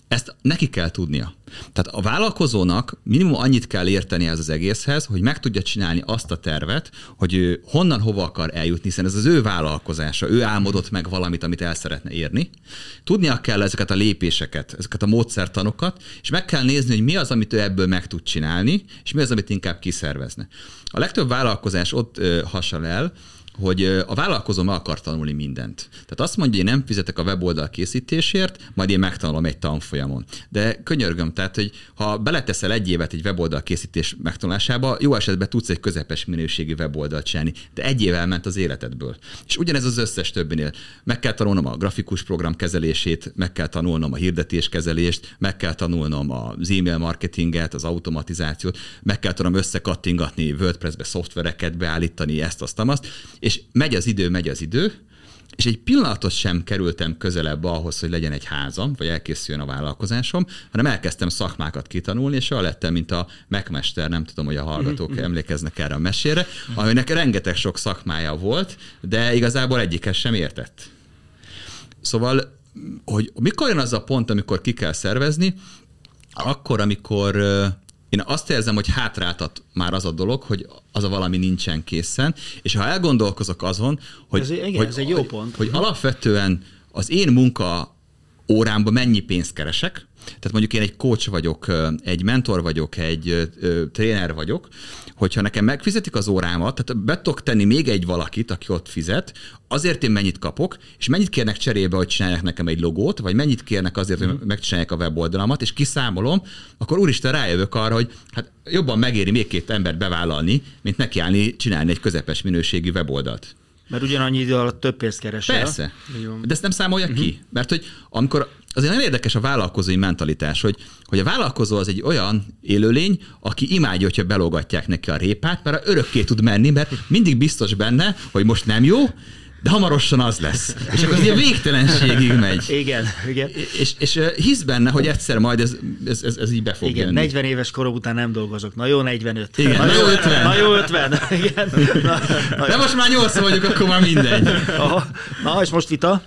Ezt neki kell tudnia. Tehát a vállalkozónak minimum annyit kell érteni ez az egészhez, hogy meg tudja csinálni azt a tervet, hogy honnan hova akar eljutni, hiszen ez az ő vállalkozása, ő álmodott meg valamit, amit el szeretne érni. Tudnia kell ezeket a lépéseket, ezeket a módszertanokat, és meg kell nézni, hogy mi az, amit ő ebből meg tud csinálni, és mi az, amit inkább kiszervezne. A legtöbb vállalkozás ott hasonl el, hogy a vállalkozó meg akar tanulni mindent. Tehát azt mondja, hogy én nem fizetek a weboldal készítésért, majd én megtanulom egy tanfolyamon. De könyörgöm, tehát, hogy ha beleteszel egy évet egy weboldal készítés megtanulásába, jó esetben tudsz egy közepes minőségű weboldalt csinálni, de egy év elment az életedből. És ugyanez az összes többinél. Meg kell tanulnom a grafikus program kezelését, meg kell tanulnom a hirdetéskezelést, meg kell tanulnom az e-mail marketinget, az automatizációt, meg kell tanulnom összekattingatni WordPress-be szoftvereket beállítani, ezt, azt, azt és megy az idő, megy az idő, és egy pillanatot sem kerültem közelebb ahhoz, hogy legyen egy házam, vagy elkészüljön a vállalkozásom, hanem elkezdtem szakmákat kitanulni, és olyan lettem, mint a megmester, nem tudom, hogy a hallgatók mhm. emlékeznek erre a mesére, aminek rengeteg sok szakmája volt, de igazából egyikhez sem értett. Szóval, hogy mikor jön az a pont, amikor ki kell szervezni, akkor, amikor én azt érzem, hogy hátráltat már az a dolog, hogy az a valami nincsen készen, és ha elgondolkozok azon, hogy, ez, igen, hogy, ez egy jó pont. hogy, hogy alapvetően az én munka órámban mennyi pénzt keresek, tehát mondjuk én egy coach vagyok, egy mentor vagyok, egy tréner vagyok, hogyha nekem megfizetik az órámat, tehát be tudok tenni még egy valakit, aki ott fizet, azért én mennyit kapok, és mennyit kérnek cserébe, hogy csinálják nekem egy logót, vagy mennyit kérnek azért, hogy mhm. megcsinálják a weboldalamat, és kiszámolom, akkor úristen rájövök arra, hogy hát jobban megéri még két embert bevállalni, mint nekiállni csinálni egy közepes minőségű weboldalt. Mert ugyanannyi idő alatt több pénzt keresel. Persze. De ezt nem számolja uh-huh. ki. Mert hogy amikor azért nagyon érdekes a vállalkozói mentalitás, hogy, hogy a vállalkozó az egy olyan élőlény, aki imádja, hogyha belogatják neki a répát, mert örökké tud menni, mert mindig biztos benne, hogy most nem jó, de hamarosan az lesz. És akkor ilyen végtelenségig megy. Igen, igen. És, és hisz benne, hogy egyszer majd ez, ez, ez, ez így be fog igen, jönni. 40 éves korom után nem dolgozok. Na jó, 45. Igen, na, na jó 50. Na jó 50. Igen. Na, na, de most már 80 vagyok, akkor már mindegy. Aha. Na, és most vita?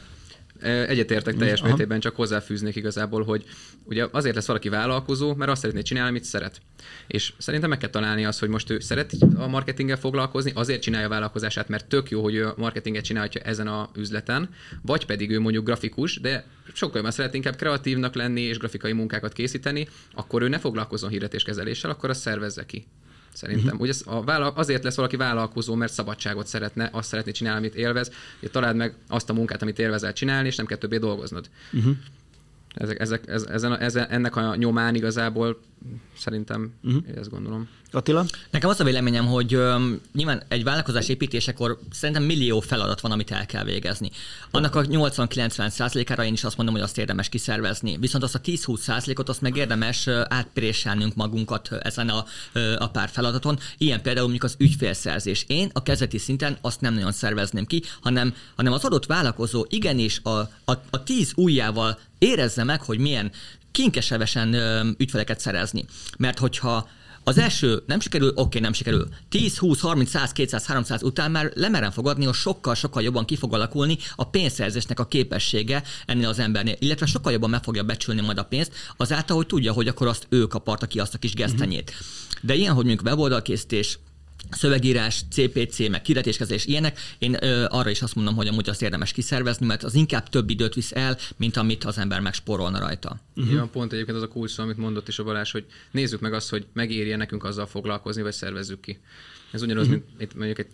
Egyetértek teljes Aha. mértékben, csak hozzáfűznék igazából, hogy ugye azért lesz valaki vállalkozó, mert azt szeretné csinálni, amit szeret. És szerintem meg kell találni azt, hogy most ő szeret a marketinggel foglalkozni, azért csinálja a vállalkozását, mert tök jó, hogy ő a marketinget csinálja ezen a üzleten, vagy pedig ő mondjuk grafikus, de sokkal jobban szeret inkább kreatívnak lenni és grafikai munkákat készíteni, akkor ő ne foglalkozzon hirdetéskezeléssel, akkor azt szervezze ki. Szerintem. Uh-huh. Ugye a vállal, azért lesz valaki vállalkozó, mert szabadságot szeretne, azt szeretné csinálni, amit élvez, hogy találd meg azt a munkát, amit élvezel csinálni, és nem kell többé dolgoznod. Uh-huh. Ezek, ezek, ez, ezen, ezen, ennek a nyomán igazából szerintem, uh-huh. ezt gondolom. Attila? Nekem az a véleményem, hogy um, nyilván egy vállalkozás építésekor szerintem millió feladat van, amit el kell végezni. Annak a 80-90 százalékára én is azt mondom, hogy azt érdemes kiszervezni. Viszont azt a 10-20 százalékot azt meg érdemes átpréselnünk magunkat ezen a, a pár feladaton. Ilyen például mondjuk az ügyfélszerzés. Én a kezdeti szinten azt nem nagyon szervezném ki, hanem, hanem az adott vállalkozó igenis a, a, a 10 ujjával érezze meg, hogy milyen kinkesevesen ügyfeleket szerezni. Mert hogyha az első nem sikerül, oké, okay, nem sikerül. 10, 20, 30, 100, 200, 300 után már lemerem fogadni, hogy sokkal-sokkal jobban ki fog alakulni a pénzszerzésnek a képessége ennél az embernél, illetve sokkal jobban meg fogja becsülni majd a pénzt, azáltal, hogy tudja, hogy akkor azt ő kaparta ki azt a kis gesztenyét. De ilyen, hogy mondjuk weboldalkészítés, szövegírás, CPC, meg kiretéskezés, ilyenek, én ö, arra is azt mondom, hogy amúgy azt érdemes kiszervezni, mert az inkább több időt visz el, mint amit az ember megspórolna rajta. Uh-huh. Ja, pont egyébként az a kulcs, amit mondott is a Balázs, hogy nézzük meg azt, hogy megérje nekünk azzal foglalkozni, vagy szervezzük ki. Ez ugyanaz, mint itt mondjuk egy,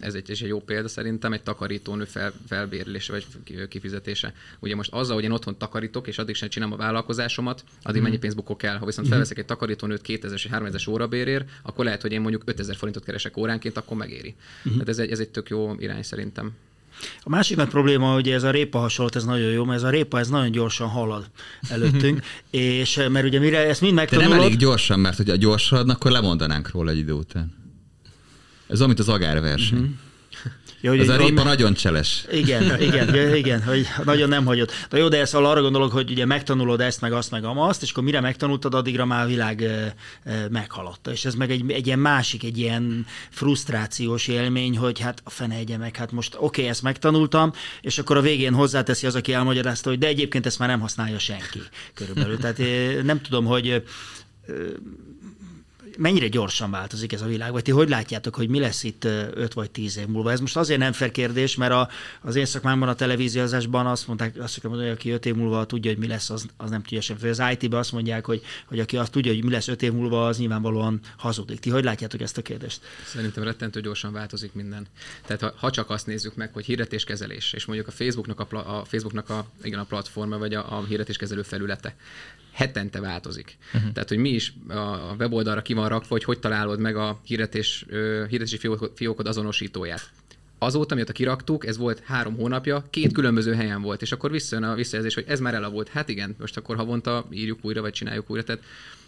ez egy, egy jó példa szerintem, egy takarítónő fel, felbérlése vagy kifizetése. Ugye most azzal, hogy én otthon takarítok, és addig sem csinálom a vállalkozásomat, addig uh-huh. mennyi pénz bukok el. Ha viszont uh-huh. felveszek egy takarítónőt 2000 és 3000 órabérért, akkor lehet, hogy én mondjuk 5000 forintot keresek óránként, akkor megéri. Tehát ez egy, ez egy tök jó irány szerintem. A másik nagy probléma, hogy ez a répa hasonlat, ez nagyon jó, mert ez a répa ez nagyon gyorsan halad előttünk, *laughs* és mert ugye mire ezt mind De megtanulod... nem elég gyorsan, mert hogyha gyorsan, akkor lemondanánk róla egy idő után. Ez mint az agárverseny. Uh-huh. *laughs* Ja, hogy Ez a répa nagyon cseles. Igen, igen, *laughs* igen, hogy nagyon nem hagyod. De jó, de ezt arra gondolok, hogy ugye megtanulod ezt, meg azt, meg azt, és akkor mire megtanultad, addigra már a világ meghaladta. És ez meg egy, egy ilyen másik, egy ilyen frusztrációs élmény, hogy hát a fene egye meg, hát most oké, okay, ezt megtanultam, és akkor a végén hozzáteszi az, aki elmagyarázta, hogy de egyébként ezt már nem használja senki körülbelül. Tehát nem tudom, hogy mennyire gyorsan változik ez a világ, vagy ti hogy látjátok, hogy mi lesz itt 5 vagy 10 év múlva? Ez most azért nem fair kérdés, mert a, az én szakmámban a televíziózásban azt mondták, azt mondani, hogy aki 5 év múlva tudja, hogy mi lesz, az, az nem tudja sem. Az IT-ben azt mondják, hogy, hogy aki azt tudja, hogy mi lesz 5 év múlva, az nyilvánvalóan hazudik. Ti hogy látjátok ezt a kérdést? Szerintem rettentő gyorsan változik minden. Tehát ha, ha csak azt nézzük meg, hogy hirdetéskezelés, és mondjuk a Facebooknak a, a, Facebooknak a, igen, a platforma, vagy a, a hirdetéskezelő felülete, hetente változik. Uh-huh. Tehát, hogy mi is a weboldalra ki van rakva, hogy hogy találod meg a hirdetés, hirdetési fiókod azonosítóját. Azóta, mióta kiraktuk, ez volt három hónapja, két különböző helyen volt, és akkor visszajön a visszajelzés, hogy ez már elavult. Hát igen, most akkor havonta írjuk újra, vagy csináljuk újra. Tehát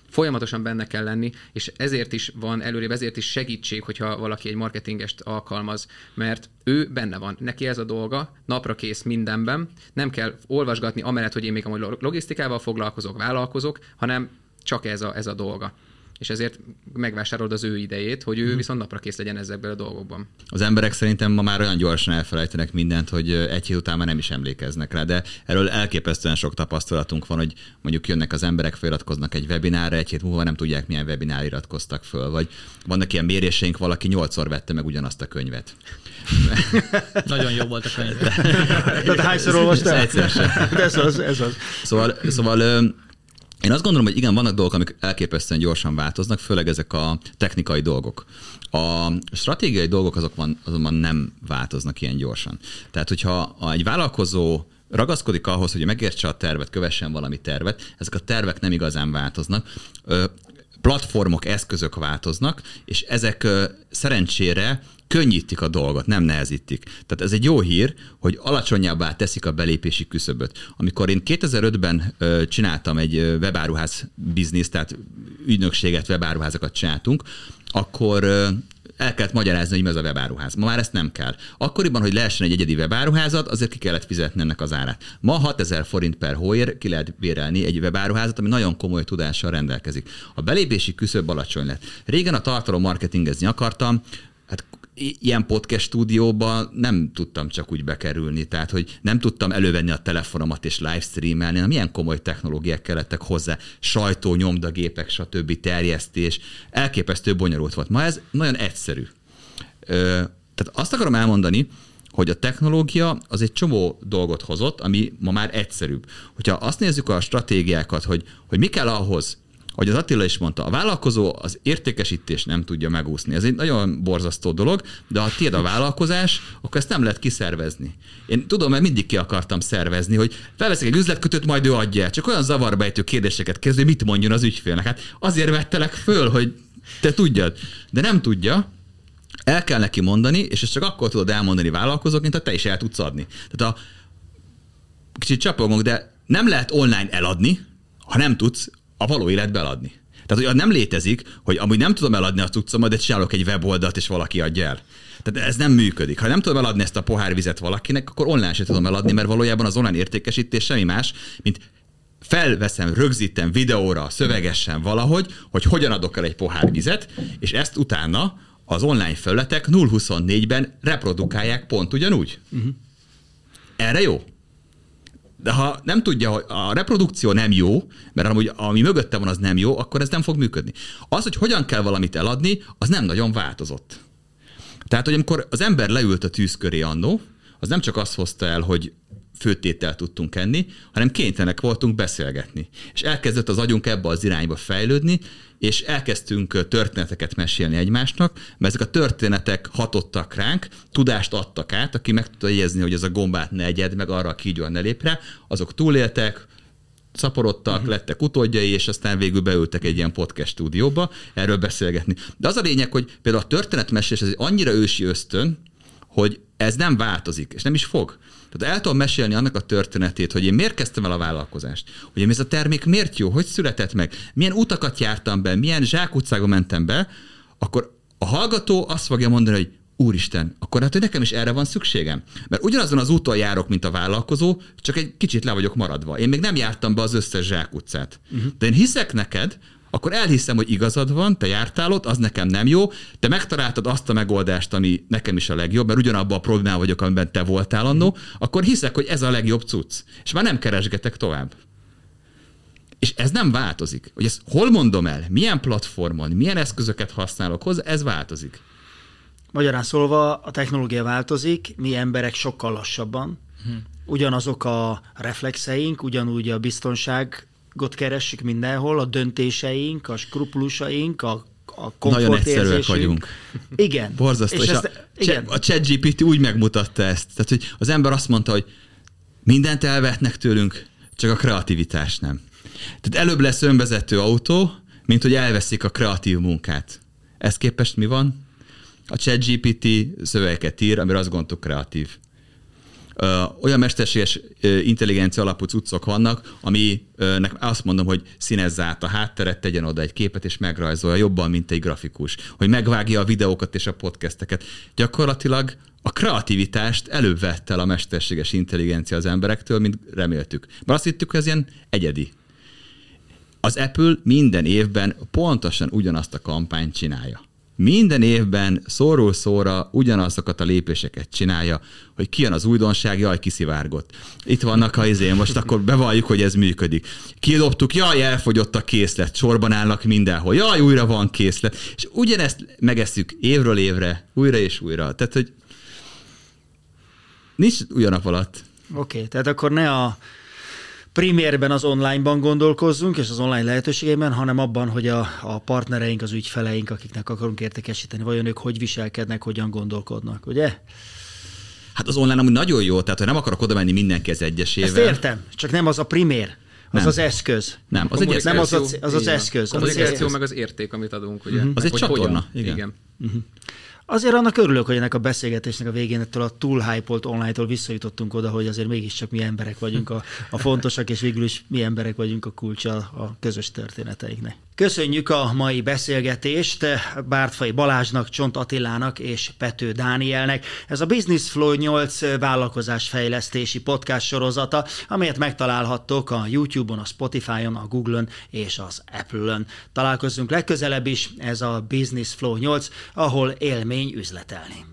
folyamatosan benne kell lenni, és ezért is van előrébb, ezért is segítség, hogyha valaki egy marketingest alkalmaz, mert ő benne van, neki ez a dolga, napra kész mindenben, nem kell olvasgatni amellett, hogy én még a logisztikával foglalkozok, vállalkozok, hanem csak ez a, ez a dolga és ezért megvásárolod az ő idejét, hogy ő viszont napra kész legyen ezekből a dolgokban. Az emberek szerintem ma már olyan gyorsan elfelejtenek mindent, hogy egy hét után már nem is emlékeznek rá, de erről elképesztően sok tapasztalatunk van, hogy mondjuk jönnek az emberek, feliratkoznak egy webinárra, egy hét múlva nem tudják, milyen webinár iratkoztak föl, vagy vannak ilyen méréseink, valaki nyolcszor vette meg ugyanazt a könyvet. *laughs* Nagyon jó volt a könyv. *laughs* Tehát hányszor olvastál? Egyszer sem. Ez az, ez az. Szóval, szóval én azt gondolom, hogy igen, vannak dolgok, amik elképesztően gyorsan változnak, főleg ezek a technikai dolgok. A stratégiai dolgok azok van, azonban nem változnak ilyen gyorsan. Tehát, hogyha egy vállalkozó ragaszkodik ahhoz, hogy megértse a tervet, kövessen valami tervet, ezek a tervek nem igazán változnak. Platformok, eszközök változnak, és ezek szerencsére könnyítik a dolgot, nem nehezítik. Tehát ez egy jó hír, hogy alacsonyabbá teszik a belépési küszöböt. Amikor én 2005-ben ö, csináltam egy webáruház bizniszt, tehát ügynökséget, webáruházakat csináltunk, akkor el kellett magyarázni, hogy mi az a webáruház. Ma már ezt nem kell. Akkoriban, hogy lehessen egy egyedi webáruházat, azért ki kellett fizetni ennek az árát. Ma 6000 forint per hóér ki lehet bérelni egy webáruházat, ami nagyon komoly tudással rendelkezik. A belépési küszöb alacsony lett. Régen a tartalom marketingezni akartam, hát ilyen podcast stúdióba nem tudtam csak úgy bekerülni, tehát hogy nem tudtam elővenni a telefonomat és livestreamelni, hanem milyen komoly technológiák kellettek hozzá, sajtó, nyomdagépek, stb. terjesztés, elképesztő bonyolult volt. Ma ez nagyon egyszerű. Ö, tehát azt akarom elmondani, hogy a technológia az egy csomó dolgot hozott, ami ma már egyszerűbb. Hogyha azt nézzük a stratégiákat, hogy, hogy mi kell ahhoz, hogy az Attila is mondta, a vállalkozó az értékesítés nem tudja megúszni. Ez egy nagyon borzasztó dolog, de ha tiéd a vállalkozás, akkor ezt nem lehet kiszervezni. Én tudom, mert mindig ki akartam szervezni, hogy felveszek egy üzletkötőt, majd ő adja el. Csak olyan zavarbejtő kérdéseket kezdő, mit mondjon az ügyfélnek. Hát azért vettelek föl, hogy te tudjad. De nem tudja, el kell neki mondani, és ezt csak akkor tudod elmondani vállalkozóként, ha te is el tudsz adni. Tehát a kicsit csapogunk, de nem lehet online eladni, ha nem tudsz a való életbe eladni. Tehát, hogy nem létezik, hogy amúgy nem tudom eladni a cuccomat, de csinálok egy weboldalt, és valaki adja el. Tehát ez nem működik. Ha nem tudom eladni ezt a pohár vizet valakinek, akkor online sem tudom eladni, mert valójában az online értékesítés semmi más, mint felveszem, rögzítem videóra, szövegesen valahogy, hogy hogyan adok el egy pohár vizet, és ezt utána az online felületek 0-24-ben reprodukálják pont ugyanúgy. Uh-huh. Erre jó? De ha nem tudja, hogy a reprodukció nem jó, mert amúgy ami mögötte van, az nem jó, akkor ez nem fog működni. Az, hogy hogyan kell valamit eladni, az nem nagyon változott. Tehát, hogy amikor az ember leült a tűz köré annó, az nem csak azt hozta el, hogy főtétel tudtunk enni, hanem kénytelenek voltunk beszélgetni. És elkezdett az agyunk ebbe az irányba fejlődni, és elkezdtünk történeteket mesélni egymásnak, mert ezek a történetek hatottak ránk, tudást adtak át, aki meg tudta jegyezni, hogy ez a gombát ne egyed, meg arra a kígyóan ne lép rá, azok túléltek, szaporodtak, uh-huh. lettek utódjai, és aztán végül beültek egy ilyen podcast stúdióba erről beszélgetni. De az a lényeg, hogy például a történetmesélés ez egy annyira ősi ösztön, hogy ez nem változik, és nem is fog. Tehát el tudom mesélni annak a történetét, hogy én miért kezdtem el a vállalkozást, hogy ez a termék miért jó, hogy született meg, milyen utakat jártam be, milyen zsákutcába mentem be, akkor a hallgató azt fogja mondani, hogy úristen, akkor hát, hogy nekem is erre van szükségem. Mert ugyanazon az úton járok, mint a vállalkozó, csak egy kicsit le vagyok maradva. Én még nem jártam be az összes zsákutcát. Uh-huh. De én hiszek neked, akkor elhiszem, hogy igazad van, te jártál ott, az nekem nem jó, te megtaláltad azt a megoldást, ami nekem is a legjobb, mert ugyanabban a problémában vagyok, amiben te voltál annó, akkor hiszek, hogy ez a legjobb cucc. És már nem keresgetek tovább. És ez nem változik. Hogy ezt hol mondom el, milyen platformon, milyen eszközöket használok hozzá, ez változik. Magyarán szólva a technológia változik, mi emberek sokkal lassabban. Hm. Ugyanazok a reflexeink, ugyanúgy a biztonság keressük mindenhol, a döntéseink, a skrupulusaink, a a Nagyon egyszerűek vagyunk. Igen. Borzasztó. És, és ezt, a, igen. a ChatGPT úgy megmutatta ezt. Tehát, hogy az ember azt mondta, hogy mindent elvetnek tőlünk, csak a kreativitás nem. Tehát előbb lesz önvezető autó, mint hogy elveszik a kreatív munkát. Ez képest mi van? A ChatGPT szövegeket ír, amire azt gondoltuk kreatív olyan mesterséges intelligencia alapú cuccok vannak, aminek azt mondom, hogy színezze át a hátteret, tegyen oda egy képet, és megrajzolja jobban, mint egy grafikus. Hogy megvágja a videókat és a podcasteket. Gyakorlatilag a kreativitást előbb vette el a mesterséges intelligencia az emberektől, mint reméltük. Mert azt hittük, hogy ez ilyen egyedi. Az Apple minden évben pontosan ugyanazt a kampányt csinálja minden évben szóról szóra ugyanazokat a lépéseket csinálja, hogy kijön az újdonság, jaj, kiszivárgott. Itt vannak a izé, most akkor bevalljuk, hogy ez működik. Kidobtuk, jaj, elfogyott a készlet, sorban állnak mindenhol, jaj, újra van készlet. És ugyanezt megesszük évről évre, újra és újra. Tehát, hogy nincs ugyanap alatt. Oké, okay, tehát akkor ne a primérben az onlineban gondolkozzunk, és az online lehetőségeiben, hanem abban, hogy a, a partnereink, az ügyfeleink, akiknek akarunk értékesíteni, vajon ők hogy viselkednek, hogyan gondolkodnak, ugye? Hát az online amúgy nagyon jó, tehát hogy nem akarok oda menni mindenki az egyesével. Ezt értem, csak nem az a primér. Az nem. az eszköz. Nem, az egy Nem az, az, az, az eszköz. Az, az eszköz. meg az érték, amit adunk, ugye? Uh-huh. Az egy csatorna. Igen. igen. Uh-huh. Azért annak örülök, hogy ennek a beszélgetésnek a végén ettől a túl hype online-tól visszajutottunk oda, hogy azért mégiscsak mi emberek vagyunk a, a fontosak, és végül is mi emberek vagyunk a kulcsa a közös történeteinknek. Köszönjük a mai beszélgetést Bártfai Balázsnak, Csont Attilának és Pető Dánielnek. Ez a Business Flow 8 vállalkozásfejlesztési podcast sorozata, amelyet megtalálhattok a YouTube-on, a Spotify-on, a Google-on és az Apple-on. Találkozzunk legközelebb is, ez a Business Flow 8, ahol élmény üzletelni.